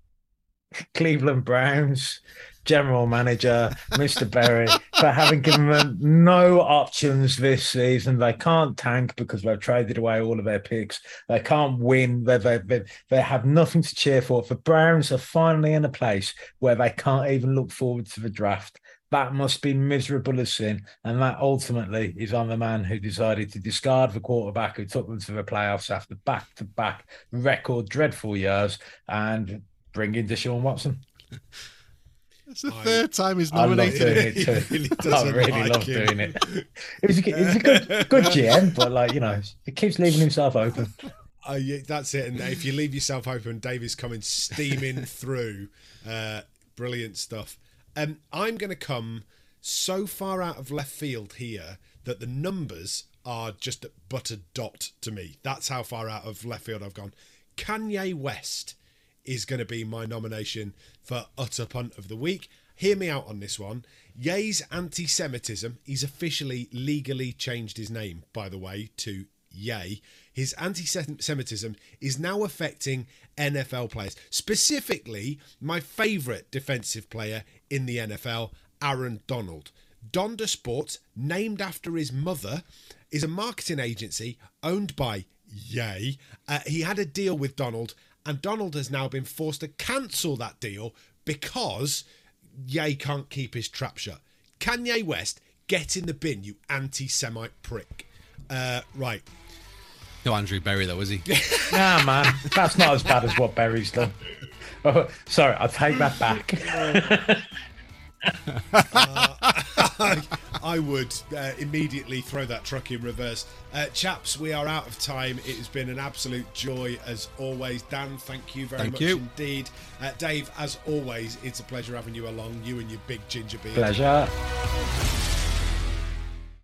Cleveland Browns general manager, Mr. Berry, for having given them no options this season. They can't tank because they've traded away all of their picks. They can't win. They, they, they, they have nothing to cheer for. The Browns are finally in a place where they can't even look forward to the draft. That must be miserable as sin. And that ultimately is on the man who decided to discard the quarterback who took them to the playoffs after back to back record dreadful years and bring in Deshaun Watson. It's the I- third time he's nominated. I love doing it (laughs) too. really (laughs) I doesn't really like love him. doing it. A, he's a good, good (laughs) GM, but like you know, he keeps leaving himself open. Uh, yeah, that's it. And if you leave yourself open, Dave is coming steaming through. Uh, brilliant stuff. Um, I'm going to come so far out of left field here that the numbers are just but a dot to me. That's how far out of left field I've gone. Kanye West is going to be my nomination for utter punt of the week. Hear me out on this one. Ye's anti Semitism, he's officially legally changed his name, by the way, to Ye. His anti Semitism is now affecting NFL players, specifically my favourite defensive player in the NFL, Aaron Donald. Donda Sports, named after his mother, is a marketing agency owned by Ye. Uh, he had a deal with Donald, and Donald has now been forced to cancel that deal because Ye can't keep his trap shut. Kanye West, get in the bin, you anti Semite prick. Uh, right. No Andrew Berry though, is he? (laughs) Nah, man, that's not as bad as what Berry's done. Oh, sorry, I'll take that back. (laughs) (laughs) I would uh, immediately throw that truck in reverse. Uh, chaps, we are out of time. It has been an absolute joy as always. Dan, thank you very Thank much you. indeed. Uh, Dave, as always, it's a pleasure having you along, you and your big ginger beard. Pleasure.